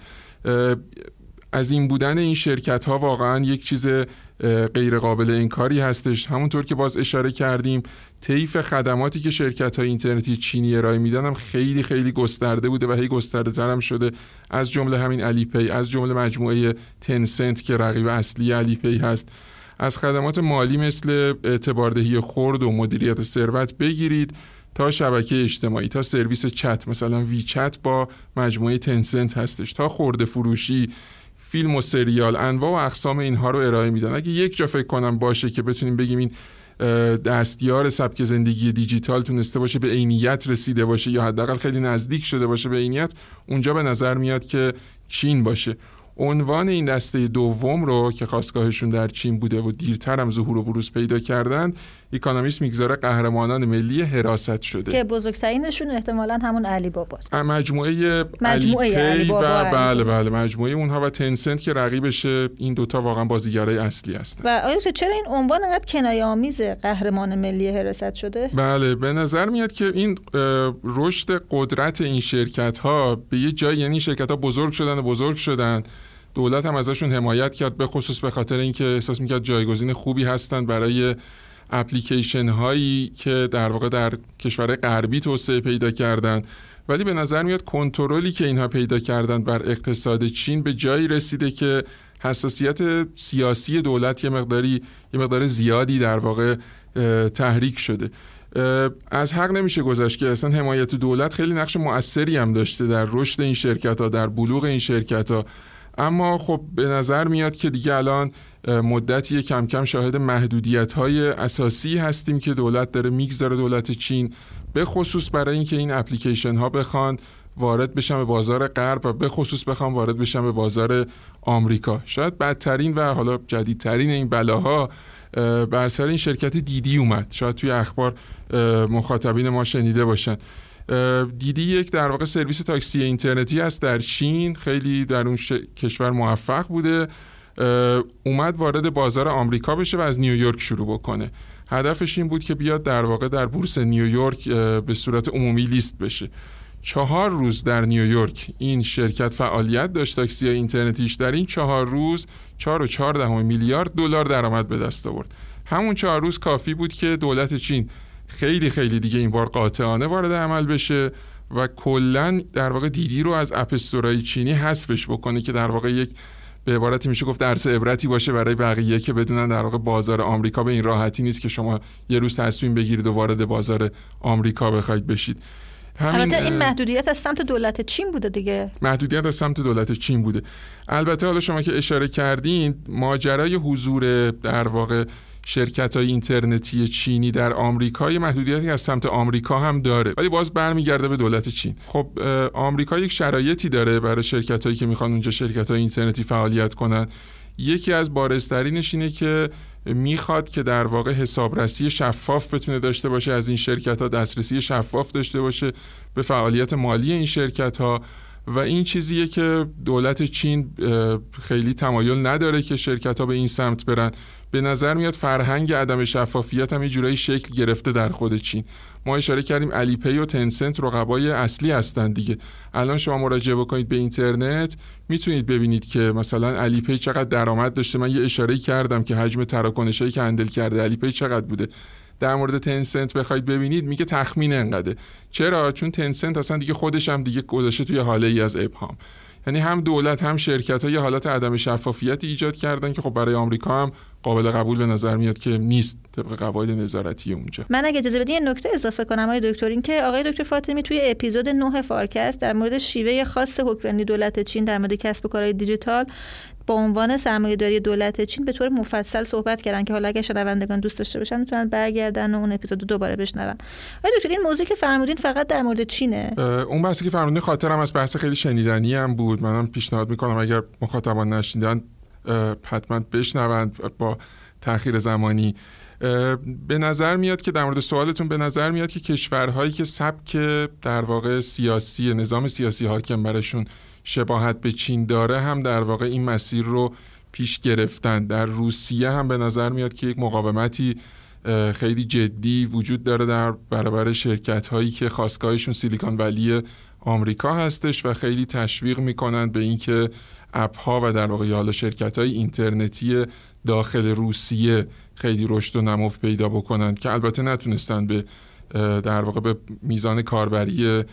عظیم بودن این شرکت ها واقعا یک چیز غیر قابل انکاری هستش. همونطور که باز اشاره کردیم طیف خدماتی که شرکت های اینترنتی چینی ارائه میدن هم خیلی خیلی گسترده بوده و هی گسترده تر هم شده. از جمله همین علی پی از جمله مجموعه تنسنت که رقیب اصلی علی پی هست. از خدمات مالی مثل اعتباردهی خرد و مدیریت ثروت بگیرید تا شبکه اجتماعی تا سرویس چت مثلا وی چت با مجموعه تنسنت هستش تا خورده فروشی. فیلم و سریال انواع و اقسام اینها رو ارائه میدن. اگه یک جا فکر کنم باشه که بتونیم بگیم این دستیار سبک زندگی دیجیتال تونسته باشه به عینیت رسیده باشه یا حداقل خیلی نزدیک شده باشه به عینیت اونجا به نظر میاد که چین باشه. عنوان این دسته دوم رو که خواستگاهشون در چین بوده و دیرتر هم ظهور و بروز پیدا کردن اکونومیست می‌گذاره قهرمانان ملی حراست شده. که بزرگترینشون احتمالا همون علی باباست مجموعه, مجموعه علی, پی و بله بله مجموعه اونها و تنسنت که رقیبشه این دوتا واقعا بازیگرای اصلی هستن. و آیا چرا این عنوان انقدر کنایه آمیز قهرمان ملی حراست شده؟ بله به نظر میاد که این رشد قدرت این شرکت ها به یه جای یعنی شرکت ها بزرگ شدن و بزرگ شدن دولت هم ازشون حمایت کرد به خصوص به خاطر اینکه احساس می‌کرد جایگزین خوبی هستن برای اپلیکیشن هایی که در واقع در کشور غربی توسعه پیدا کردن. ولی به نظر میاد کنترلی که اینها پیدا کردن بر اقتصاد چین به جایی رسیده که حساسیت سیاسی دولت یه مقداری یه مقدار زیادی در واقع تحریک شده. از حق نمیشه گذشت که اصلا حمایت دولت خیلی نقش مؤثری هم داشته در رشد این شرکت ها در بلوغ این شرکت ها اما خب به نظر میاد که دیگه الان مدتی کم کم شاهد محدودیت های اساسی هستیم که دولت داره می‌گذاره دولت چین به خصوص برای اینکه این اپلیکیشن ها بخوان وارد بشن به بازار غرب و به خصوص بخوام وارد بشن به بازار آمریکا. شاید بدترین و حالا جدیدترین این بلاها بر سر این شرکت دیدی اومد. شاید توی اخبار مخاطبین ما شنیده باشن. دیدی یک در واقع سرویس تاکسی اینترنتی است در چین. خیلی در اون کشور موفق بوده. اومد وارد بازار آمریکا بشه و از نیویورک شروع بکنه. هدفش این بود که بیاد در واقع در بورس نیویورک به صورت عمومی لیست بشه. چهار روز در نیویورک این شرکت فعالیت داشت تاکسی اینترنتیش در این چهار روز چهار و چهار دهم میلیارد دلار درآمد به دست آورد. همون چهار روز کافی بود که دولت چین خیلی خیلی دیگه این بار قاطعانه وارد عمل بشه و کلا در واقع دیدی رو از اپستورای چینی حذفش بکنه که در واقع یک به عبارتی میشه گفت درس عبرتی باشه برای بقیه که بدونن در واقع بازار آمریکا به این راحتی نیست که شما یه روز تصمیم بگیرید و وارد بازار آمریکا بخواید بشید. البته این محدودیت از سمت دولت چین بوده دیگه. محدودیت از سمت دولت چین بوده. البته حالا شما که اشاره کردین ماجرای حضور در واقع شرکت های اینترنتی چینی در آمریکا یه محدودیتی از سمت آمریکا هم داره ولی باز برمیگرده به دولت چین. خب آمریکا یک شرایطی داره برای شرکت هایی که می‌خوان اونجا شرکت های اینترنتی فعالیت کنن. یکی از بارزترینش اینه که می‌خواد که در واقع حسابرسی شفاف بتونه داشته باشه از این شرکت ها دسترسی شفاف داشته باشه به فعالیت مالی این شرکت ها و این چیزیه که دولت چین خیلی تمایل نداره که شرکت ها به این سمت برن. به نظر میاد فرهنگ عدم شفافیت هم یه جورایی شکل گرفته در خود چین. ما اشاره کردیم علی پی و تنسنت رقبای اصلی هستند دیگه. الان شما مراجعه بکنید به اینترنت می‌تونید ببینید که مثلا علی پی چقدر درآمد داشته. من یه اشاره کردم که حجم تراکنشایی که handle کرده علی پی چقدر بوده. در مورد تنسنت بخواید ببینید میگه تخمین انقدره. چرا؟ چون تنسنت اصلا دیگه خودش هم دیگه گذاشته توی هاله ای از ابهام. یعنی هم دولت هم شرکت ها یه حالت عدم شفافیت ایجاد کردن که خب برای آمریکا هم قابل قبول به نظر میاد که نیست طبق قواعد نظارتی اونجا. من اگه اجازه بدین نکته اضافه کنم آقای دکتر این که آقای دکتر فاطمی توی اپیزود 9 فارکست در مورد شیوه خاص حکمرانی دولت چین در مورد کسب و کارهای دیجیتال با عنوان سرمایه‌داری دولت چین به طور مفصل صحبت کردن که حالا اگه شنوندگان دوست داشته باشن می‌تونن برگردن و اون اپیزود دوباره بشنون. آقای دکتر این موضوع که فرمودین فقط در مورد چینه؟ اون بحثی که فرمودین خاطرم از بحث خیلی شنیدنی هم بود. منم پیشنهاد می‌کنم اگر مخاطبان نشنیدن حتما بشنوند با تاخیر زمانی. به نظر میاد که در مورد سوالتون به نظر میاد که کشورهایی که سبک در واقع سیاسی نظام سیاسی حاکم برشون شباهت به چین داره هم در واقع این مسیر رو پیش گرفتن. در روسیه هم به نظر میاد که یک مقاومتی خیلی جدی وجود داره در برابر شرکت هایی که خواستگاهشون سیلیکون ولی آمریکا هستش و خیلی تشویق می‌کنند به اینکه اپ ها و در واقع حالا شرکت های اینترنتی داخل روسیه خیلی رشد و نمو پیدا بکنند که البته نتونستن به در واقع به میزان کاربری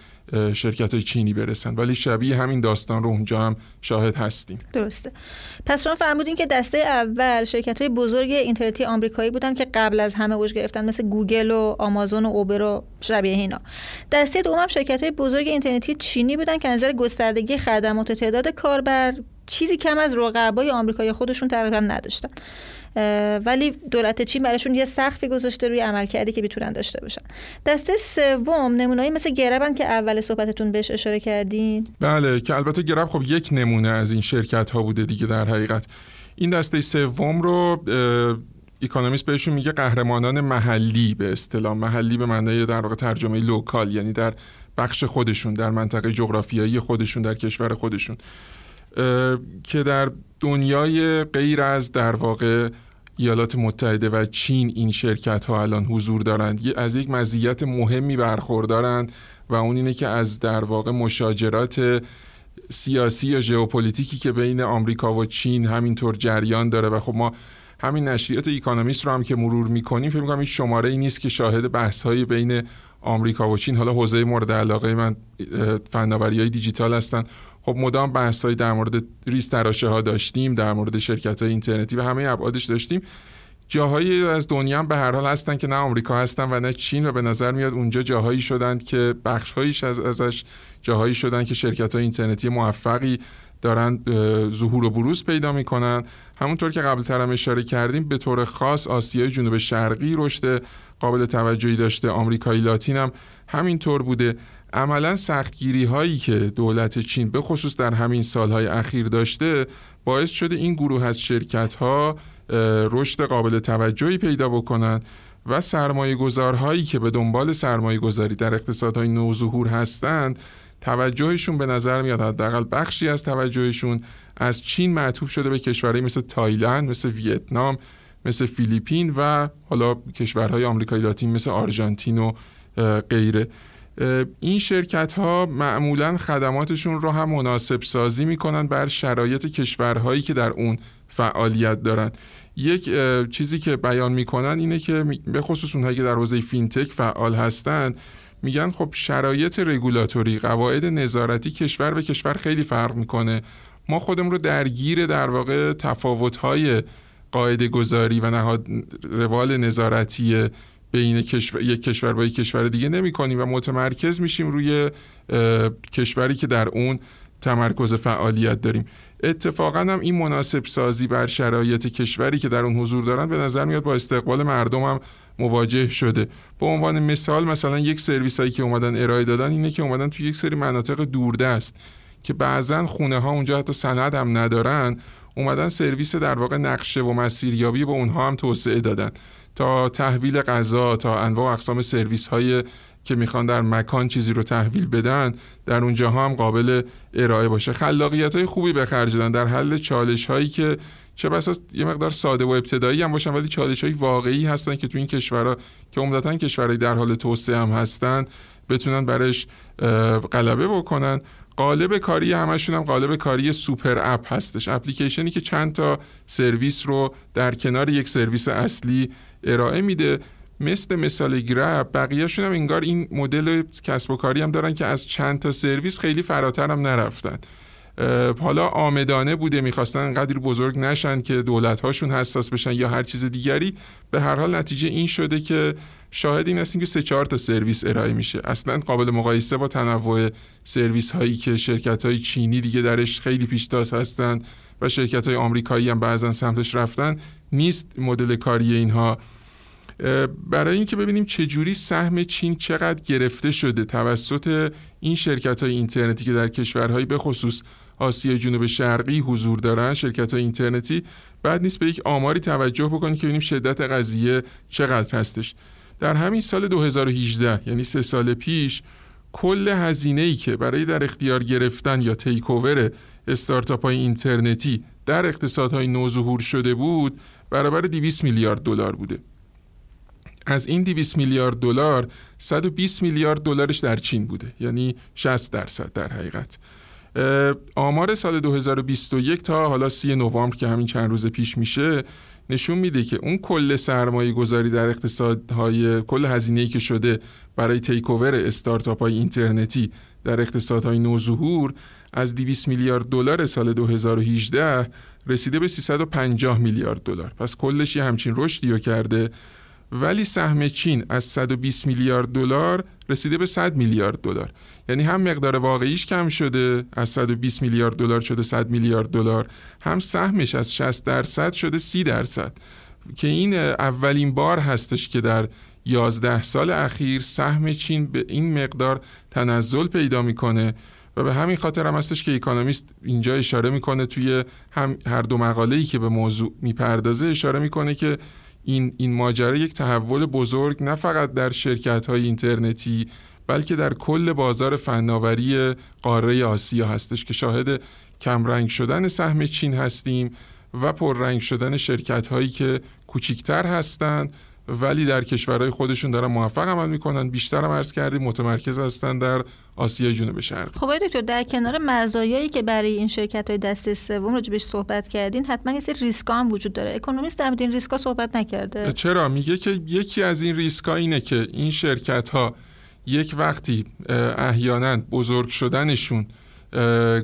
شرکت های چینی برسن. ولی شبیه همین داستان رو اونجا هم شاهد هستیم. درسته. پس شما فرمودین که دسته اول شرکت های بزرگ اینترنتی آمریکایی بودن که قبل از همه اوج گرفتن مثل گوگل و آمازون و اوبر و شبیه اینا. دسته دوم شرکت های بزرگ اینترنتی چینی بودن که نظر گستردگی خدمات و تعداد کاربر چیزی کم از رقبای آمریکایی خودشون تقریبا نداشتن. ولی دولت چین براشون یه سقفی گذاشته روی عملکردی که می‌تونن داشته باشن. دسته سوم نمونه‌ای مثل گربن که اول صحبتتون بهش اشاره کردین؟ بله که البته گرب خب یک نمونه از این شرکت ها بوده دیگه در حقیقت. این دسته سوم رو اکونومیست بهشون میگه قهرمانان محلی به اصطلاح. محلی به معنای در واقع ترجمه local یعنی در بخش خودشون در منطقه جغرافیایی خودشون در کشور خودشون. که در دنیای غیر از در واقع ایالات متحده و چین این شرکت ها الان حضور دارند از یک مزیت مهمی برخوردارند و اون اینه که از در واقع مشاجرات سیاسی یا ژئوپلیتیکی که بین آمریکا و چین همینطور جریان داره و خب ما همین نشریات اکونومیست رو هم که مرور می‌کنیم فکر می‌کنم این شماره نیست که شاهد بحث های بین آمریکا و چین. حالا حوزه مورد علاقه من فناوری های دیجیتال هستن. خب مدام بحثایی در مورد ریس تراشه ها داشتیم در مورد شرکت های اینترنتی و همه ابعادش داشتیم. جاهایی از دنیا به هر حال هستن که نه آمریکا هستن و نه چین و به نظر میاد اونجا جاهایی شدند که بخشهایش از ازش جاهایی شدن که شرکت های اینترنتی موفقی دارن ظهور و بروز پیدا می‌کنن. همونطور که قبل ترم اشاره کردیم به طور خاص آسیای جنوب شرقی رشد قابل توجهی داشته. آمریکای لاتین هم همینطور بوده. عملا سختگیری هایی که دولت چین به خصوص در همین سالهای اخیر داشته باعث شده این گروه از شرکت ها رشد قابل توجهی پیدا بکنند و سرمایه گذارهایی که به دنبال سرمایه گذاری در اقتصادهای نوظهور هستند توجهشون به نظر میاد حداقل بخشی از توجهشون از چین معطوف شده به کشورهایی مثل تایلند مثل ویتنام مثل فیلیپین و حالا کشورهای آمریکای لاتین مثل آرژانتین و غیره. این شرکت ها معمولا خدماتشون رو هم مناسب سازی می‌کنن بر شرایط کشورهایی که در اون فعالیت دارن. یک چیزی که بیان می‌کنن اینه که به خصوص اونهایی که در حوزه فینتک فعال هستند میگن خب شرایط رگولاتوری قواعد نظارتی کشور به کشور خیلی فرق می‌کنه. ما خودمون رو درگیر در واقع تفاوت‌های قاعده گذاری و نهاد روال نظارتی بین یک کشور با یک کشور دیگه نمی کنیم و متمرکز میشیم روی کشوری که در اون تمرکز فعالیت داریم. اتفاقا هم این مناسب سازی بر شرایط کشوری که در اون حضور دارن به نظر میاد با استقبال مردم هم مواجه شده. به عنوان مثال مثلا یک سرویس هایی که اومدن ارائه دادن اینه که اومدن توی یک سری مناطق دوردست که بعضا خونه ها اونجا حتی سند هم ندارن اومدن سرویس در واقع نقشه و مسیریابی به اونها هم توسعه دادن. تا تحویل غذا تا انواع اقسام سرویس های که می‌خوان در مکان چیزی رو تحویل بدن در اونجا هم قابل ارائه باشه. خلاقیت های خوبی به خرج دادن. در حل چالش هایی که چه بسا یه مقدار ساده و ابتدایی هم باشن ولی چالش های واقعی هستن که تو این کشورها که عمدتا کشورهای در حال توسعه هم هستن بتونن برش غلبه بکنن. قالب کاری همشون هم قالب کاری super app هستش. اپلیکیشنی که چند تا سرویس رو در کنار یک سرویس اصلی ارائه میده. مثل مثال گرب بقیهشون هم انگار این مدل کسب و کاری هم دارن که از چند تا سرویس خیلی فراتر هم نرفتن. حالا عامدانه بوده می‌خواستن انقدر بزرگ نشن که دولت هاشون حساس بشن یا هر چیز دیگری. به هر حال نتیجه این شده که شاهد این هستیم که سه چهار تا سرویس ارائه میشه. اصلا قابل مقایسه با تنوع سرویس هایی که شرکت های چینی دیگه درش خیلی پیشتاز هستند و شرکت های آمریکایی هم بعضا سمتش رفتن. نیست مدل کاری اینها. برای اینکه ببینیم چه جوری سهم چین چقدر گرفته شده توسط این شرکت های اینترنتی که در کشورهایی به خصوص آسیا جنوب شرقی حضور دارن شرکت های اینترنتی. بعد نیست به یک آماری توجه بکنید که ببینیم شدت قضیه چقدر هستش. در همین سال 2018 یعنی سه سال پیش کل هزینه ای که برای در اختیار گرفتن یا تیک اوور استارتاپ های اینترنتی در اقتصادهای نوظهور شده بود برابر 200 میلیارد دلار بوده. از این 200 میلیارد دلار 120 میلیارد دلارش در چین بوده یعنی 60 درصد در حقیقت. آمار سال 2021 تا حالا 30 نوامبر که همین چند روز پیش میشه نشون میده که اون کل سرمایه گذاری در اقتصادهای کل هزینه‌ای که شده برای تیک اوور استارتاپ های اینترنتی در اقتصادهای نوظهور از 200 میلیارد دلار سال 2018 رسیده به 350 میلیارد دلار. پس کلش یه همچین رشدی کرده. ولی سهم چین از 120 میلیارد دلار رسیده به 100 میلیارد دلار. یعنی هم مقدار واقعیش کم شده از 120 میلیارد دلار شده 100 میلیارد دلار هم سهمش از 60 درصد شده 30 درصد. که این اولین بار هستش که در 11 سال اخیر سهم چین به این مقدار تنزل پیدا می‌کنه. و به همین خاطر هم هستش که اکانومیست اینجا اشاره می‌کنه توی هم هر دو مقاله‌ای که به موضوع می‌پردازه اشاره می‌کنه که این این ماجرا یک تحول بزرگ نه فقط در شرکت های اینترنتی بلکه در کل بازار فناوری قاره آسیا هستش که شاهد کمرنگ شدن سهم چین هستیم و پررنگ شدن شرکت هایی که کوچیکتر هستند ولی در کشورهای خودشون دارن موفق عمل می‌کنن. بیشتر هم عرض کردیم متمرکز هستن در آسیا جنوب شرق. خب دکتر در کنار مزایایی که برای این شرکت های دست سوم راجبش صحبت کردین حتما یه سری ریسکا هم وجود داره. اکونومیست در این ریسکا صحبت نکرده. چرا؟ میگه که یکی از این ریسکا اینه که این شرکت ها یک وقتی احیانا بزرگ شدنشون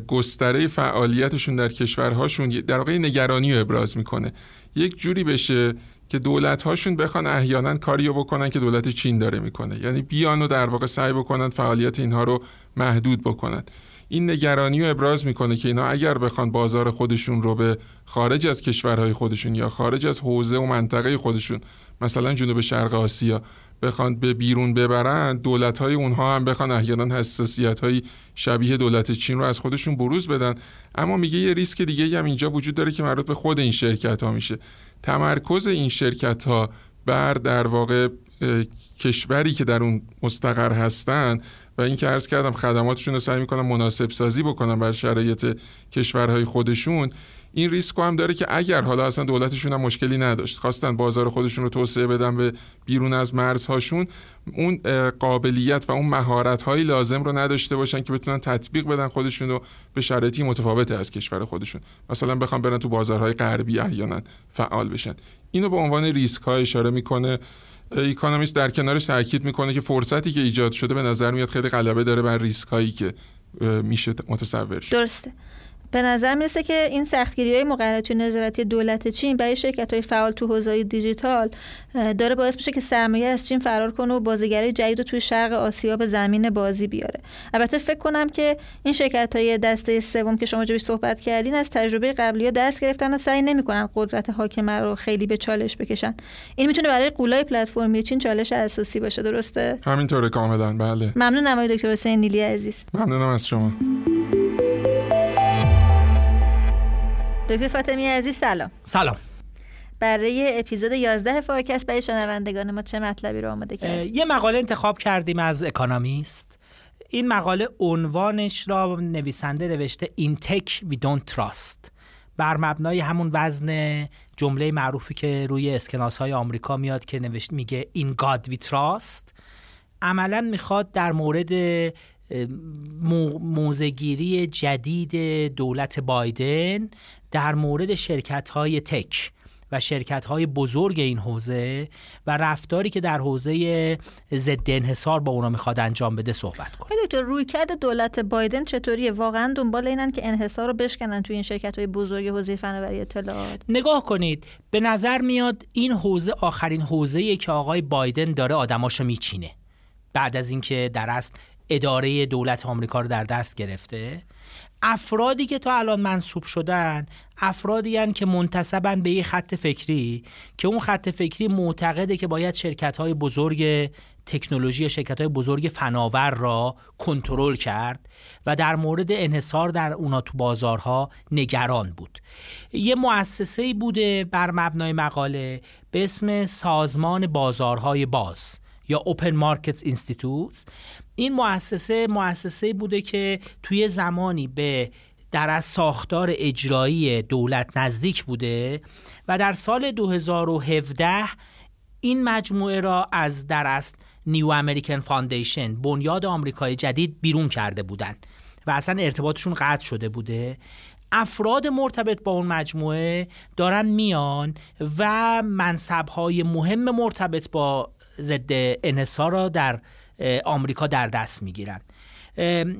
گستره فعالیتشون در کشورهاشون در واقع نگرانی رو ابراز می‌کنه. یک جوری بشه که دولت هاشون بخوان احیانا کاریو بکنن که دولت چین داره می‌کنه. یعنی بیان و در واقع سعی بکنن فعالیت اینها رو محدود بکنن. این نگرانی رو ابراز می‌کنه که اینا اگر بخوان بازار خودشون رو به خارج از کشورهای خودشون یا خارج از حوزه و منطقه خودشون مثلا جنوب شرق آسیا بخوان به بیرون ببرن دولت های اونها هم بخوان احیانا حساسیت های شبیه دولت چین رو از خودشون بروز بدن. اما میگه یه ریسک دیگه هم اینجا وجود داره که مربوط به خود این شرکت ها میشه. تمرکز این شرکت ها بر در واقع کشوری که در اون مستقر هستن و این که عرض کردم خدماتشون رو سعی می‌کنن مناسب سازی بکنن بر شرایط کشورهای خودشون این ریسک هم داره که اگر حالا اصلا دولتشون هم مشکلی نداشت خواستن بازار خودشون رو توسعه بدن به بیرون از مرزهاشون اون قابلیت و اون مهارت هایی لازم رو نداشته باشن که بتونن تطبیق بدن خودشون رو به شرایطی متفاوت از کشور خودشون. مثلا بخوان برن تو بازارهای غربی احیانا فعال بشن. اینو به عنوان ریسک ها اشاره می‌کنه. اکونومیست در کنارش تاکید می‌کنه که فرصتی که ایجاد شده به نظر میاد خیلی غلبه داره بر ریسک هایی که میشه متصور شد. درسته. به نظر می‌رسه که این سختگیری های مقررات نظارتی دولت چین برای شرکت های فعال تو حوزه دیجیتال داره باعث میشه که سرمایه از چین فرار کنه و بازیگری جدید رو توی شرق آسیا به زمین بازی بیاره. البته فکر کنم که این شرکت های دسته سوم که شما جوش صحبت کردین از تجربه قبلی ها درس گرفتن و سعی نمی‌کنن قدرت حاکمه رو خیلی به چالش بکشن. این می‌تونه برای قولای پلتفرمی چین چالش اساسی باشه درسته؟ همینطوره کاملا. بله. ممنونم آقای دکتر حسین نیلی عزیز. ممنونم از شما. دکتر فاطمی عزیز سلام. سلام. برای اپیزود 11 فارکست برای شنوندگان ما چه مطلبی رو آماده کردیم یه مقاله انتخاب کردیم از اکانومیست این مقاله عنوانش را نویسنده نوشته In Tech We Don't Trust بر مبنای همون وزن جمله معروفی که روی اسکناس های آمریکا میاد که نوشت میگه In God We Trust عملا می‌خواد در مورد موزگیری جدید دولت بایدن در مورد شرکت های تک و شرکت های بزرگ این حوزه و رفتاری که در حوزه ضد انحصار با اونا می‌خواد انجام بده صحبت کنه. دکتر رویکرد دولت بایدن چطوریه؟ واقعا دنبال اینن که انحصار رو بشکنن توی این شرکت های بزرگ حوزه فناوری اطلاعات؟ نگاه کنید به نظر میاد این حوزه آخرین حوزه‌ای که آقای بایدن داره آدماشو میچینه. بعد از اینکه در اصل اداره دولت آمریکا رو در دست گرفته. افرادی که تا الان منصوب شدن افرادی هن که منتصبن به یه خط فکری که اون خط فکری معتقده که باید شرکت های بزرگ تکنولوژی شرکت های بزرگ فناور را کنترل کرد و در مورد انحصار در اونا تو بازارها نگران بود. یه مؤسسه بوده بر مبنای مقاله به اسم سازمان بازارهای باز یا Open Markets Institutes. این مؤسسه مؤسسه بوده که توی زمانی به در از ساختار اجرایی دولت نزدیک بوده و در سال 2017 این مجموعه را از در است New American Foundation بنیاد آمریکای جدید بیرون کرده بودند و اصلا ارتباطشون قطع شده بوده. افراد مرتبط با اون مجموعه دارن میان و منصبهای مهم مرتبط با ضد انحصار را در آمریکا در دست می‌گیرن.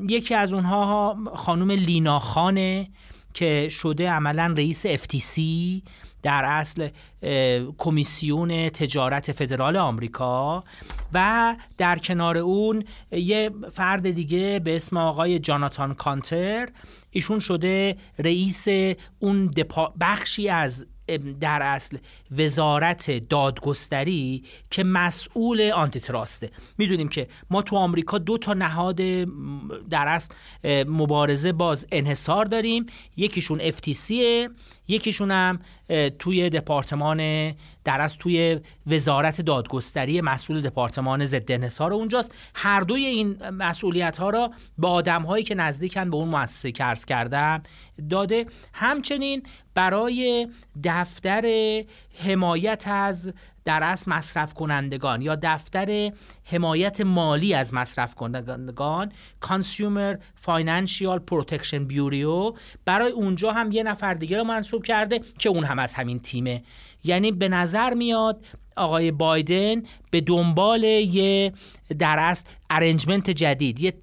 یکی از اونها خانم لینا خانه که شده عملا رئیس FTC در اصل کمیسیون تجارت فدرال آمریکا و در کنار اون یه فرد دیگه به اسم آقای جاناتان کانتر. ایشون شده رئیس اون بخشی از در اصل وزارت دادگستری که مسئول آنتیتراسته می‌دونیم که ما تو آمریکا دو تا نهاد در اصل مبارزه باز انحصار داریم. یکیشون FTC یکیشون هم توی دپارتمان در از توی وزارت دادگستری مسئول دپارتمان ضد انحصار. اونجاست هر دوی این مسئولیت ها را به آدم هایی که نزدیکن به اون مؤسسه که کردم داده. همچنین برای دفتر حمایت از در اصل مصرف کنندگان یا دفتر حمایت مالی از مصرف کنندگان Consumer Financial Protection Bureau برای اونجا هم یه نفر دیگه رو منصوب کرده که اون هم از همین تیمه. یعنی به نظر میاد آقای بایدن به دنبال یه در اصل ارنجمنت جدید یه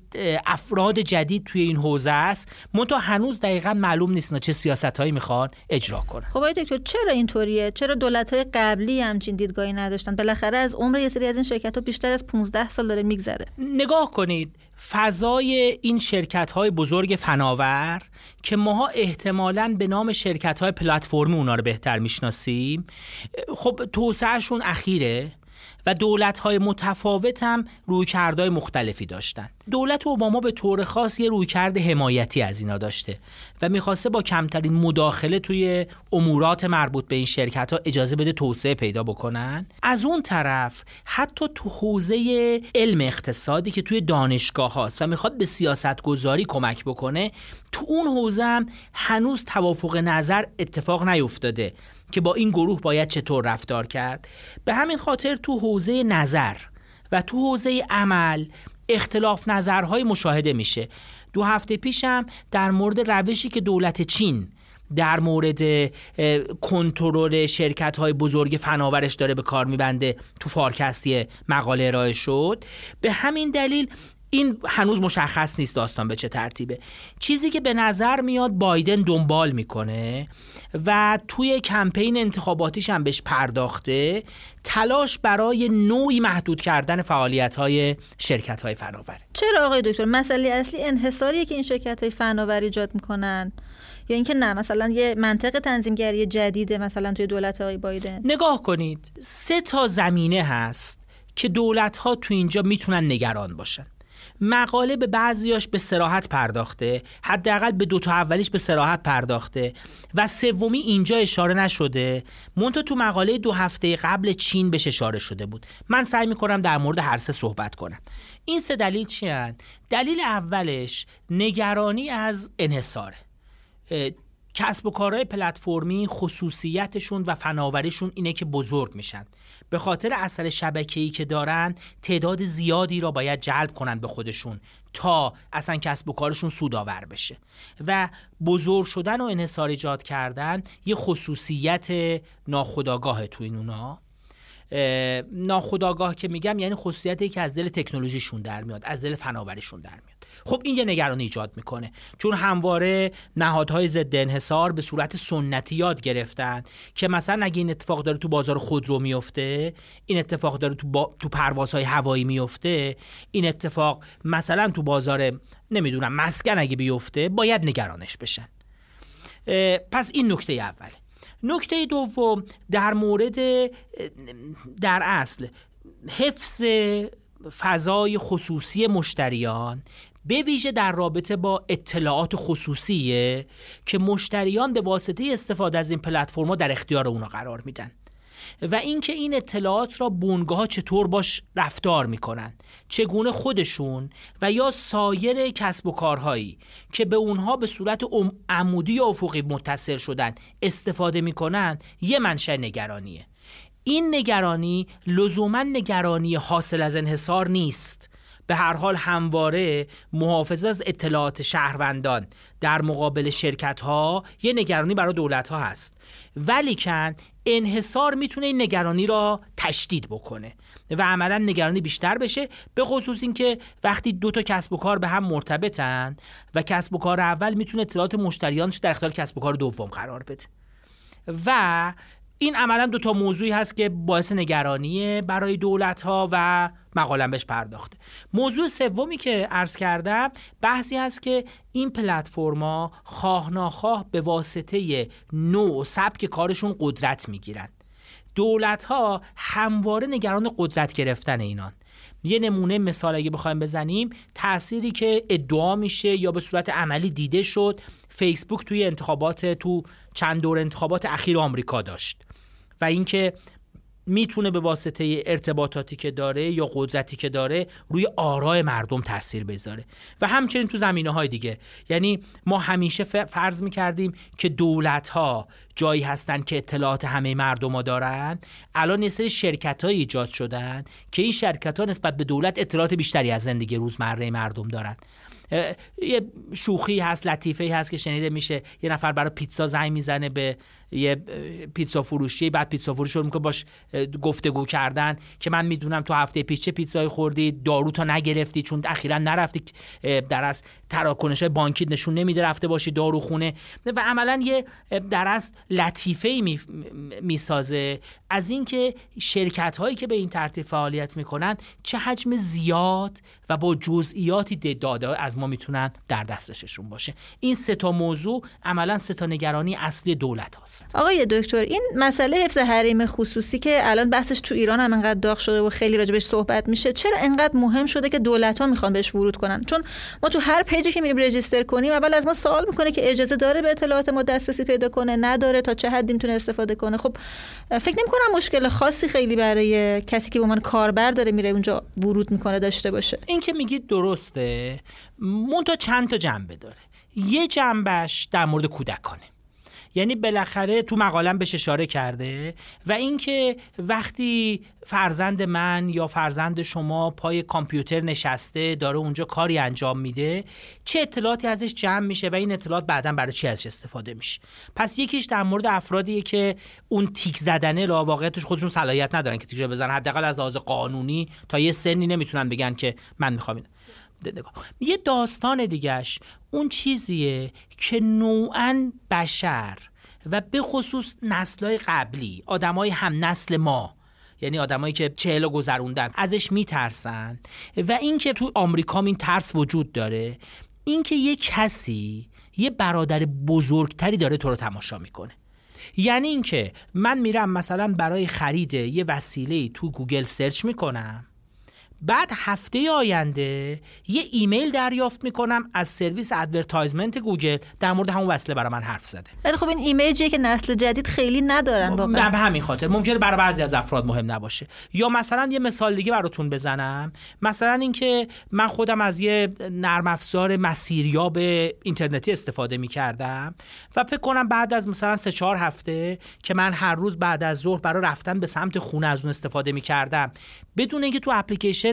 افراد جدید توی این حوزه است. منتها هنوز دقیقا معلوم نیست چه سیاست هایی می‌خوان اجرا کنن. خب آقای دکتر چرا اینطوریه؟ چرا دولت های قبلی همچین دیدگاهی نداشتن؟ بالاخره از عمر یه سری از این شرکت ها بیشتر از 15 سال داره میگذره. نگاه کنید. فضای این شرکت های بزرگ فناور که ماها احتمالا به نام شرکت های پلتفرمی اونا رو بهتر می‌شناسیم خب توسعهشون اخیره. و دولت های متفاوت هم رویکردهای مختلفی داشتن دولت اوباما به طور خاص یه رویکرد حمایتی از اینا داشته و می‌خواسته با کمترین مداخله توی امورات مربوط به این شرکت ها اجازه بده توسعه پیدا بکنن. از اون طرف حتی تو حوزه علم اقتصادی که توی دانشگاه هاست و می‌خواد به سیاست گذاری کمک بکنه تو اون حوزه هم هنوز توافق نظر اتفاق نیفتاده. که با این گروه باید چطور رفتار کرد. به همین خاطر تو حوزه نظر و تو حوزه عمل اختلاف نظرهای مشاهده میشه. دو هفته پیشم در مورد روشی که دولت چین در مورد کنترل شرکت های بزرگ فناورش داره به کار میبنده تو فارکستی مقاله ارائه شد. به همین دلیل این هنوز مشخص نیست داستان به چه ترتیبه. چیزی که به نظر میاد بایدن دنبال می‌کنه و توی کمپین انتخاباتیش هم بهش پرداخته تلاش برای نوعی محدود کردن فعالیت های شرکت های فناوری. چرا آقای دکتر؟ مسئله اصلی انحصاریه که این شرکت های فناوری ایجاد می‌کنن. یا اینکه نه مثلا یه منطق تنظیمگری جدیده مثلا توی دولت های بایدن. نگاه کنید سه تا زمینه هست که دولت ها تو اینجا می‌تونن نگران باشن. مقاله به بعضیاش به سراحت پرداخته حداقل به دو تا اولیش به سراحت پرداخته و سومی اینجا اشاره نشده. مونتا تو مقاله دو هفته قبل چین بهش اشاره شده بود. من سعی می‌کنم در مورد هر سه صحبت کنم. این سه دلیل چی دلیل اولش نگرانی از انحصاره. کسب و کارهای پلتفرمی خصوصیتشون و فناوریشون اینه که بزرگ میشن. به خاطر اثر شبکه‌ای که دارن تعداد زیادی را باید جلب کنن به خودشون تا اصلا کسب و کارشون سودآور بشه. و بزرگ شدن و انحصار ایجاد کردن یه خصوصیت ناخودآگاه تو این اونا. ناخودآگاه که میگم یعنی خصوصیتی که از دل تکنولوژیشون در میاد از دل فناوریشون در میاد. خب این یه نگرانی ایجاد می‌کنه. چون همواره نهادهای ضد انحصار به صورت سنتی یاد گرفتن که مثلا اگه این اتفاق داره تو بازار خودرو میفته این اتفاق داره تو, با... تو پروازهای هوایی میفته این اتفاق مثلا تو بازار نمی‌دونم مسکن اگه بیفته باید نگرانش بشن. پس این نکته اوله نکته دوم در مورد در اصل حفظ فضای خصوصی مشتریان به ویژه در رابطه با اطلاعات خصوصیه که مشتریان به واسطه استفاده از این پلتفرم‌ها در اختیار اونا قرار میدن. و اینکه این اطلاعات را بونگاه چطور باش رفتار می‌کنن چگونه خودشون و یا سایر کسب و کارهایی که به اونها به صورت عمودی یا افقی متصل شدن استفاده می‌کنن یه منشأ نگرانیه. این نگرانی لزوما نگرانی حاصل از انحصار نیست. به هر حال همواره محافظه از اطلاعات شهروندان. در مقابل شرکت ها یه نگرانی برای دولت ها هست ولیکن انحصار می‌تونه این نگرانی را تشدید بکنه و عملا نگرانی بیشتر بشه به خصوص اینکه وقتی دو تا کسب و کار به هم مرتبطن و کسب و کار اول می‌تونه اطلاعات مشتریانش در اختیار کسب و کار دوم قرار بده. و این عملا دو تا موضوعی هست که باعث نگرانی برای دولت ها و مقالم بهش پرداخته. موضوع سومی که عرض کردم بحثی هست که این پلتفرما خواه ناخواه به واسطه نوع و سبک کارشون قدرت می‌گیرن. دولت ها همواره نگران قدرت گرفتن اینان. یه نمونه مثال اگه بخوایم بزنیم تأثیری که ادعا میشه یا به صورت عملی دیده شد فیسبوک توی انتخابات تو چند دور انتخابات اخیر آمریکا داشت. و اینکه می‌تونه به واسطه ارتباطاتی که داره یا قدرتی که داره روی آرای مردم تاثیر بذاره. و همچنین تو زمینه های دیگه. یعنی ما همیشه فرض می‌کردیم که دولت ها جایی هستن که اطلاعات همه مردم ها دارن الان یه سری شرکت های ایجاد شدن که این شرکت ها نسبت به دولت اطلاعات بیشتری از زندگی روزمره مردم دارن. یه شوخی هست لطیفه هست که شنیده میشه. یه نفر برای پیتزا زنگ می‌زنه به یه پیتزا فروشی بعد پیتزا فروش رو باش گفتگو کردن که من می‌دونم تو هفته پیش چه پیتزایی خوردی دارو تا نگرفتی چون اخیرا نرفتی در از تراکنش بانکی نشون نمیده رفته باشی دارو خونه. و عملا یه در از لطیفه ای می‌سازه. از اینکه شرکت هایی که به این ترتیب فعالیت می‌کنن چه حجم زیاد و با جزئیاتی داده از ما می‌تونن در دسترسشون باشه. این سه تا موضوع عملا سه تا نگرانی اصلی دولت هاست. آقای دکتر این مسئله حفظ حریم خصوصی که الان بحثش تو ایران هم انقدر داغ شده و خیلی راجبش صحبت میشه چرا انقدر مهم شده که دولت ها می‌خوان بهش ورود کنن؟ چون ما تو هر پیجی که میریم رجیستر کنیم اول از ما سوال می‌کنه که اجازه داره به اطلاعات ما دسترسی پیدا کنه نداره تا چه حدی می‌تونه استفاده کنه؟ خب فکر نمی‌کنم مشکل خاصی خیلی برای کسی که به عنوان کاربر داره میره اونجا ورود می‌کنه داشته باشه. این که میگید درسته مون تا چند تا جنبه داره؟ یه جنبش در مورد کودکانه. یعنی بالاخره تو مقالم بهش اشاره کرده و اینکه وقتی فرزند من یا فرزند شما پای کامپیوتر نشسته داره اونجا کاری انجام میده چه اطلاعاتی ازش جمع میشه و این اطلاعات بعدا برای چی ازش استفاده میشه؟ پس یکیش در مورد افرادیه که اون تیک زدنه را واقعیتش خودشون صلاحیت ندارن که تیک بزنن. حداقل از لحاظ قانونی تا یه سنی نمی‌تونن بگن که من می‌خوام یه داستان دیگهش. اون چیزیه که نوعا بشر و به خصوص نسلهای قبلی آدمای هم نسل ما یعنی آدمایی که چهل گذروندن ازش میترسن. و اینکه تو آمریکا این ترس وجود داره. اینکه یه کسی یه برادر بزرگتری داره تو رو تماشا می‌کنه. یعنی اینکه من میرم مثلا برای خرید یه وسیله تو گوگل search می‌کنم. بعد هفته آینده یه ایمیل دریافت می‌کنم از سرویس advertisement گوگل. در مورد همون وسیله برای من حرف زده. ولی خب این image ی که نسل جدید خیلی ندارن واقعا. به همین خاطر. ممکنه برای بعضی از افراد مهم نباشه. یا مثلا یه مثال دیگه براتون بزنم. مثلا اینکه من خودم از یه نرم افزار مسیریاب اینترنتی استفاده می‌کردم و فکر کنم بعد از مثلا سه چهار هفته که من هر روز بعد از ظهر برای رفتن به سمت خونه از اون استفاده می‌کردم. بدون اینکه تو اپلیکیشن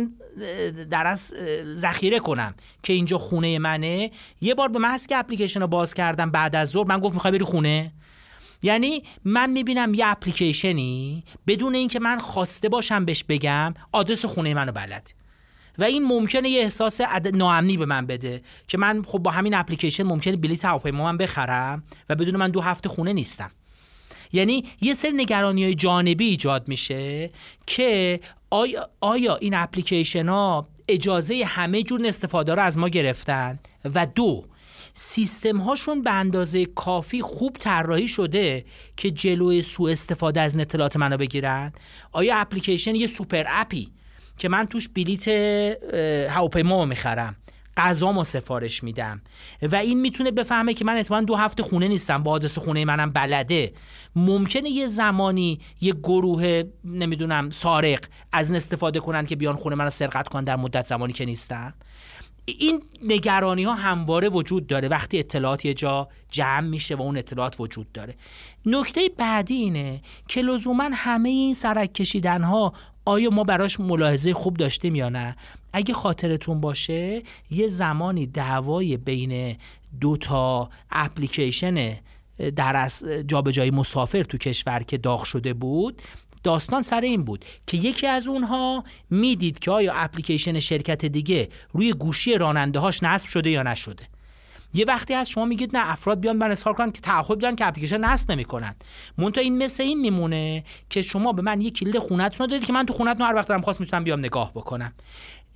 در از ذخیره کنم که اینجا خونه منه. یه بار به محض که اپلیکیشن رو باز کردم بعد از ظهر من گفت می‌خوای بری خونه؟ یعنی من می‌بینم یه اپلیکیشنی بدون اینکه من خواسته باشم بهش بگم آدرس خونه منو بلد. و این ممکنه یه احساس ناامنی به من بده که من خب با همین اپلیکیشن ممکنه بلیط هواپیما من بخرم و بدون من دو هفته خونه نیستم. یعنی یه سری نگرانی های جانبی ایجاد میشه که آیا, آیا این اپلیکیشن ها اجازه همه جور استفاده رو از ما گرفتن؟ و دو سیستم هاشون به اندازه کافی خوب طراحی شده که جلوی سوء استفاده از اطلاعات منو بگیرن؟ آیا اپلیکیشن یه سوپر اپی که من توش بلیت هواپیما می‌خرم؟ غذامو سفارش میدم. و این می‌تونه بفهمه که من اتفاقا دو هفته خونه نیستم. با آدرس خونه منم بلده. ممکنه یه زمانی یه گروه نمی‌دونم سارق از این استفاده کنن که بیان خونه منو سرقت کنن در مدت زمانی که نیستم. این نگرانی ها همواره وجود داره. وقتی اطلاعات یه جا جمع میشه و اون اطلاعات وجود داره. نکته بعدی اینه که لزوما همه این سرک کشیدن ها آیا ما براش ملاحظه خوب داشتیم یا نه؟ اگه خاطرتون باشه یه زمانی دعوای بین دو تا اپلیکیشن در از جابجایی مسافر تو کشور که داغ شده بود داستان سر این بود که یکی از اونها می‌دید که آیا اپلیکیشن شرکت دیگه روی گوشی راننده هاش نصب شده یا نشده. یه وقتی هست شما میگید نه افراد بیان من اظهار کنن که تعهد بیان که اپلیکیشن نصب نمی‌کنن. مونتا این مثل این میمونه که شما به من یه کلید خونتون رو که من تو خونتون هر وقت دلم خواست می‌تونم بیام نگاه بکنم.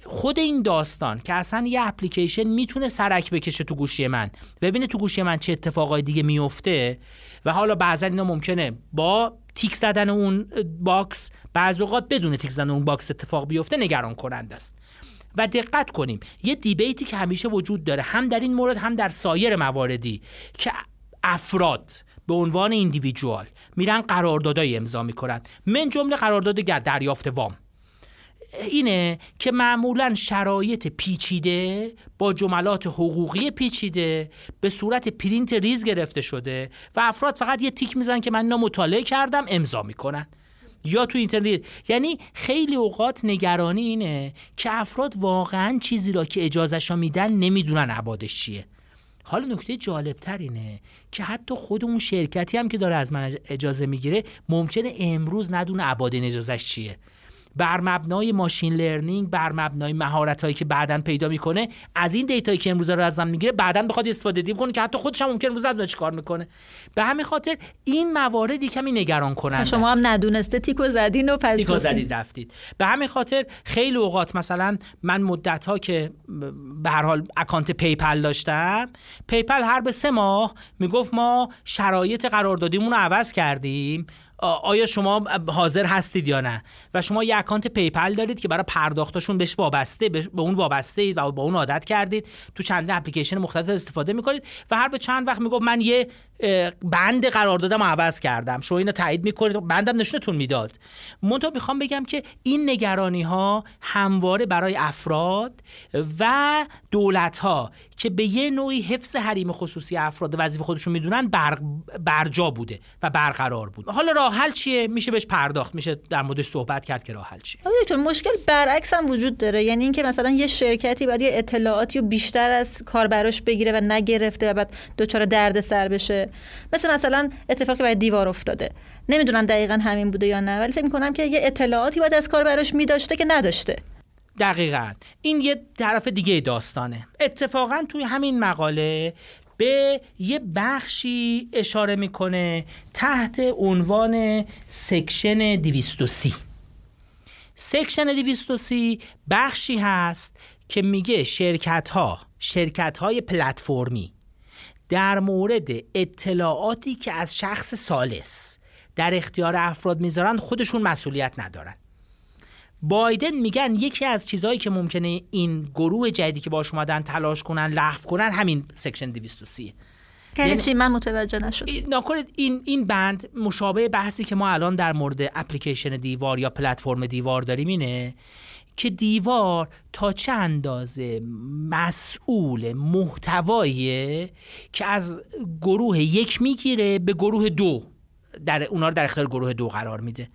خود این داستان که اصلا یه اپلیکیشن می‌تونه سرک بکشه تو گوشی من. ببینه تو گوشی من چه اتفاقای دیگه میفته و حالا بعضا اینا ممکنه با تیک زدن اون box بعض اوقات بدون تیک زدن اون box اتفاق بیفته نگران کننده است. و دقت کنیم یه debate ی که همیشه وجود داره هم در این مورد هم در سایر مواردی که افراد به عنوان ایندیویدوال میرن قراردادای امضا می‌کنن. من جمله قرارداد دریافت وام. اینه که معمولا شرایط پیچیده با جملات حقوقی پیچیده به صورت پرینت ریز گرفته شده و افراد فقط یه تیک می‌زنن که من مطالعه کردم امضا می‌کنن. یا تو اینترنت یعنی خیلی اوقات نگرانی اینه که افراد واقعا چیزی را که اجازهش میدن نمی‌دونن عبادش چیه. حالا نکته جالبتر اینه که حتی خود اون شرکتی هم که داره از من اجازه می‌گیره ممکنه امروز ندونه ابعاد اجازهش چیه. بر مبنای ماشین لرنینگ بر مبنای مهارت هایی که بعدا پیدا می‌کنه از این دیتایی که امروز رو از من می‌گیره بعدا بخواد استفاده دی کنه که حتی خودش هم ممکن امروز ندونه چیکار می‌کنه. به همین خاطر این موارد کمی نگران کننده شما هم ندونسته تیکو زدین و پس تیکو زدید رفتید. به همین خاطر خیلی اوقات مثلا من مدت ها که به هر حال account PayPal داشتم PayPal هر به سه ماه می‌گفت ما شرایط قراردادیمون رو عوض کردیم. آیا شما حاضر هستید یا نه؟ و شما یه account PayPal دارید که برای پرداختاشون بهش وابسته به اون وابسته اید و با اون عادت کردید. تو چند اپلیکیشن مختلف استفاده می‌کنید. و هر به چند وقت می‌گفت من یه بند قراردادم عوض کردم. شما اینو تایید می‌کنید. بندم نشونتون می‌داد. منتها می‌خوام بگم که این نگرانی ها همواره برای افراد و دولت ها که به یه نوعی حفظ حریم خصوصی افراد وظیفه خودشون می‌دونن بر... برجا بوده و برقرار بود. حالا راه حل چیه؟ میشه بهش پرداخت. میشه در موردش صحبت کرد که راه حل چیه. دکتر مشکل برعکس هم وجود داره. یعنی اینکه مثلا یه شرکتی باید یه اطلاعاتی رو بیشتر از کاربراش بگیره و نگرفته و بعد دچار دردسر بشه. مثل مثلا اتفاقی برای دیوار افتاده. نمی‌دونم دقیقا همین بوده یا نه ولی فکر می‌کنم که یه اطلاعاتی باید از کار براش میداشته که نداشته. دقیقا. این یه طرف دیگه داستانه. اتفاقا توی همین مقاله به یه بخشی اشاره می‌کنه تحت عنوان section 230 section 230 بخشی هست که میگه شرکت ها شرکت های پلتفرمی در مورد اطلاعاتی که از شخص سالس در اختیار افراد می‌ذارن خودشون مسئولیت ندارن. بایدن میگن یکی از چیزهایی که ممکنه این گروه جدیدی که باش اومدن تلاش کنن لغو کنن همین سکشن 230 یعنی چی؟ من متوجه نشد ناکنید این این بند مشابه بحثی که ما الان در مورد اپلیکیشن دیوار یا پلتفرم دیوار داریم اینه که دیوار تا چه اندازه مسئول محتوایی که از گروه یک می‌گیره به گروه دو. در اونا رو در اختیار گروه دو قرار میده.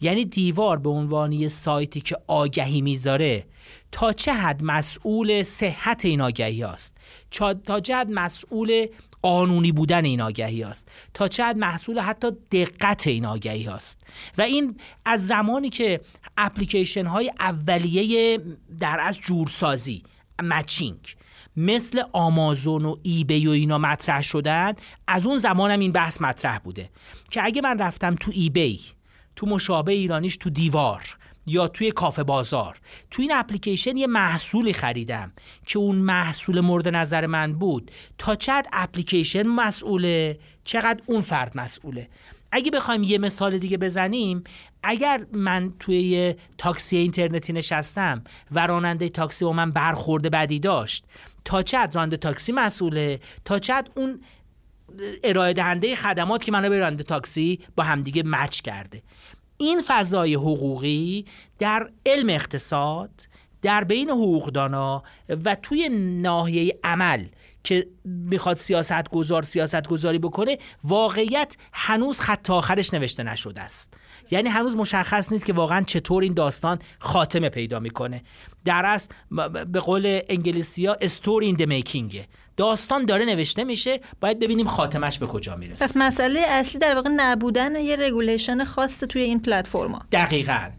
یعنی دیوار به عنوان یه سایتی که آگهی می‌ذاره تا چه حد مسئول صحت این آگهی است تا چه حد مسئول قانونی بودن این آگهی است تا حد محصول حتی دقت این آگهی است و این از زمانی که اپلیکیشن های اولیه در از جورسازی مچینگ مثل آمازون و ایبی و اینا مطرح شدن از اون زمانم این بحث مطرح بوده. که اگه من رفتم تو ایبی تو مشابه ایرانیش تو دیوار یا توی کافه بازار. تو این اپلیکیشن یه محصولی خریدم که اون محصول مورد نظر من بود. تا چقدر اپلیکیشن مسئوله؟ چقدر اون فرد مسئوله؟ اگه بخوایم یه مثال دیگه بزنیم اگر من توی یه تاکسی اینترنتی نشستم و راننده تاکسی با من برخورده بدی داشت تا چقدر راننده تاکسی مسئوله؟ تا چقدر اون ارائه دهنده خدمات که منو به راننده تاکسی با همدیگه مچ کرده؟ این فضای حقوقی در علم اقتصاد در بین حقوقدانا و توی ناحیه عمل که می‌خواد سیاست گذار سیاست گذاری بکنه واقعیت هنوز خط آخرش نوشته نشده است. یعنی هنوز مشخص نیست که واقعا چطور این داستان خاتمه پیدا می‌کنه. در اصل به قول انگلیسی ها story in making ه داستان داره نوشته میشه باید ببینیم خاتمش به کجا می‌رسه. پس مسئله اصلی در واقع نبودن یه regulation خاص توی این پلتفرما. دقیقا.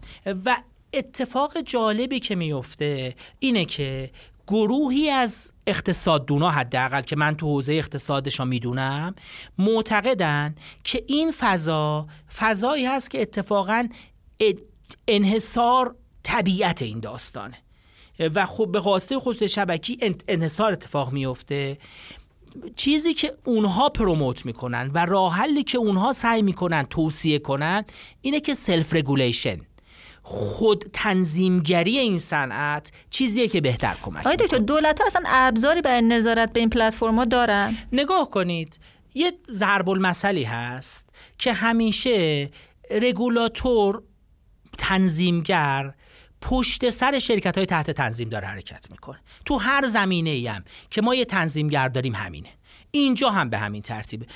و اتفاق جالبی که میفته اینه که گروهی از اقتصاددونا حداقل که من تو حوزه اقتصادشان می‌دونم معتقدن که این فضا فضایی هست که اتفاقا انحصار طبیعت این داستانه. و خب به خواسته خصوص شبکه‌ای انحصار اتفاق میفته چیزی که اونها promote می‌کنن و راه حلی که اونها سعی می‌کنن توصیه کنن اینه که self regulation خود تنظیمگری این صنعت چیزیه که بهتر کمک آیا دکتر دولت ها اصلا ابزاری برای نظارت به این پلتفرما دارن؟ نگاه کنید یه ضرب المثلی هست که همیشه رگولاتور تنظیمگر پشت سر شرکت های تحت تنظیم داره حرکت می‌کنه. تو هر زمینه ای هم که ما یه تنظیمگر داریم همینه. اینجا هم به همین ترتیبه.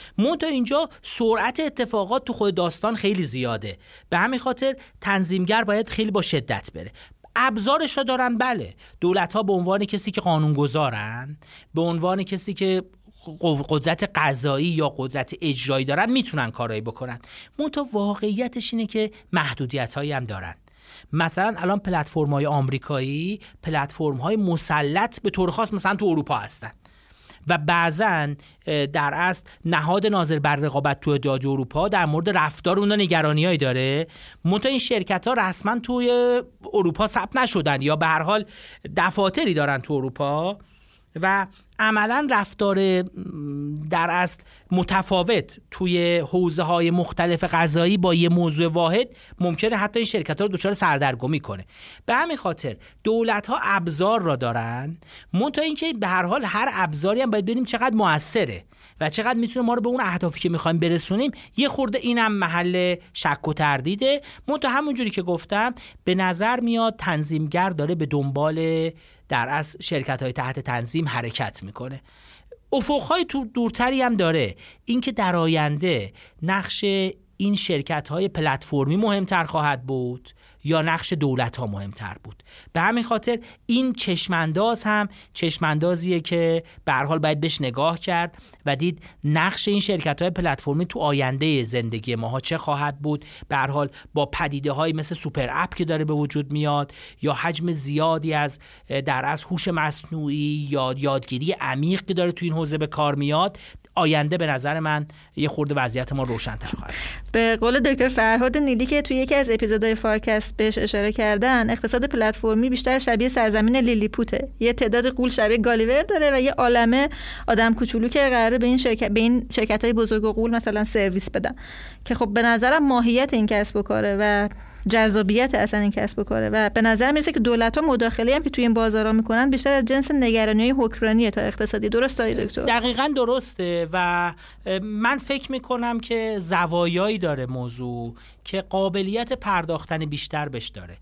تا اینجا سرعت اتفاقات تو خود داستان خیلی زیاده. به همین خاطر تنظیمگر باید خیلی با شدت بره. ابزارش رو دارن بله. دولت ها به عنوان کسی که قانون گذارن به عنوان کسی که قدرت قضایی یا قدرت اجرایی دارن می‌تونن کارایی بکنن. منتها واقعیتش اینه که محدودیت هایی هم دارن. مثلا الان پلتفرم های آمریکایی پلتفرم های مسلط به طور خاص مثلا تو اروپا هستن. و بعضا در اصل نهاد ناظر بر رقابت تو اتحادیه اروپا در مورد رفتار اونا نگرانیایی داره. منتها این شرکت ها رسما توی اروپا ثبت نشدن یا به هر حال دفاتری دارن تو اروپا. و عملا رفتار در اصل متفاوت توی حوزه های مختلف غذایی با یه موضوع واحد ممکنه حتی این شرکت ها رو دچار سردرگمی کنه. به همین خاطر دولت ها ابزار را دارن منتها اینکه به هر حال هر ابزاری هم باید ببینیم چقدر موثره و چقدر می‌تونه ما رو به اون اهدافی که می‌خوایم برسونیم یه خورده اینم محل شک و تردیده. منتها همونجوری که گفتم به نظر میاد تنظیمگر داره به دنبال در از شرکت های تحت تنظیم حرکت می‌کنه. افقهای تو دورتری هم داره. اینکه در آینده نقش این شرکت های پلتفرمی مهمتر خواهد بود. یا نقش دولت ها مهمتر بود. به همین خاطر این چشمانداز هم چشماندازیه که به حال باید بهش نگاه کرد و دید نقش این شرکت های پلتفرمی تو آینده زندگی ماها چه خواهد بود. به حال با پدیده های مثل super app که داره به وجود میاد یا حجم زیادی از در از هوش مصنوعی یا یادگیری عمیق که داره تو این حوزه به کار میاد آینده به نظر من یه خورده وضعیت ما روشن‌تر خواهد به قول دکتر فرهاد نیلی که توی یکی از اپیزودهای فارکست بهش اشاره کردن اقتصاد پلتفرمی بیشتر شبیه سرزمین لیلیپوته یه تعداد غول شبیه گالیور داره و یه عالمه آدم کوچولو که قراره به این شرکت به این شرکت های بزرگ و قول مثلا سرویس بدن. که خب به نظرم ماهیت این کسب و کاره و جذابیت اصلا این کسب و کاره. و به نظر می‌رسه که دولت ها مداخله هم که توی این بازارا می‌کنن بیشتر از جنس نگرانی های تا اقتصادی. درست دکتر؟ دقیقا درسته و من فکر می‌کنم که زوایایی داره موضوع که قابلیت پرداختن بیشتر بش داره.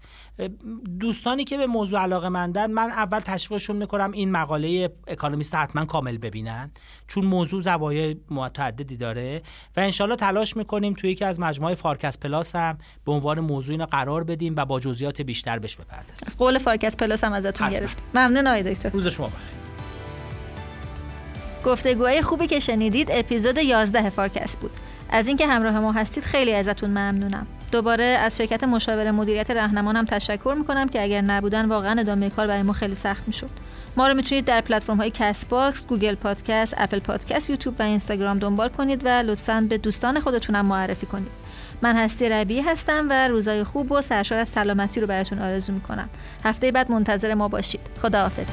دوستانی که به موضوع علاقه مندن من اول تشویقشون می‌کنم این مقاله اکانومیست حتما کامل ببینن چون موضوع زوایای متعددی داره و انشالله تلاش می‌کنیم توی یکی از مجموعه فارکست پلاس هم به عنوان موضوع اینو قرار بدیم و با جزئیات بیشتر بهش بپردازیم. از قول فارکست پلاس هم ازتون گرفت ممنون آقای دکتر. روز شما بخیر. گفتگوهای خوبی که شنیدید اپیزود 11 فارکست بود. از اینکه همراه ما هستید خیلی ازتون ممنونم دوباره از شرکت مشاور مدیریت رهنمانم تشکر می‌کنم که اگر نبودن واقعا ادامه کار برای ما خیلی سخت می‌شد ما رو می‌تونید در پلتفرم های Castbox، گوگل پادکست، اپل پادکست، یوتیوب و اینستاگرام دنبال کنید و لطفا به دوستان خودتونم معرفی کنید. من هستی ربی هستم و روزای خوب و سرشار از سلامتی رو براتون آرزو می‌کنم. هفته بعد منتظر ما باشید. خداحافظ.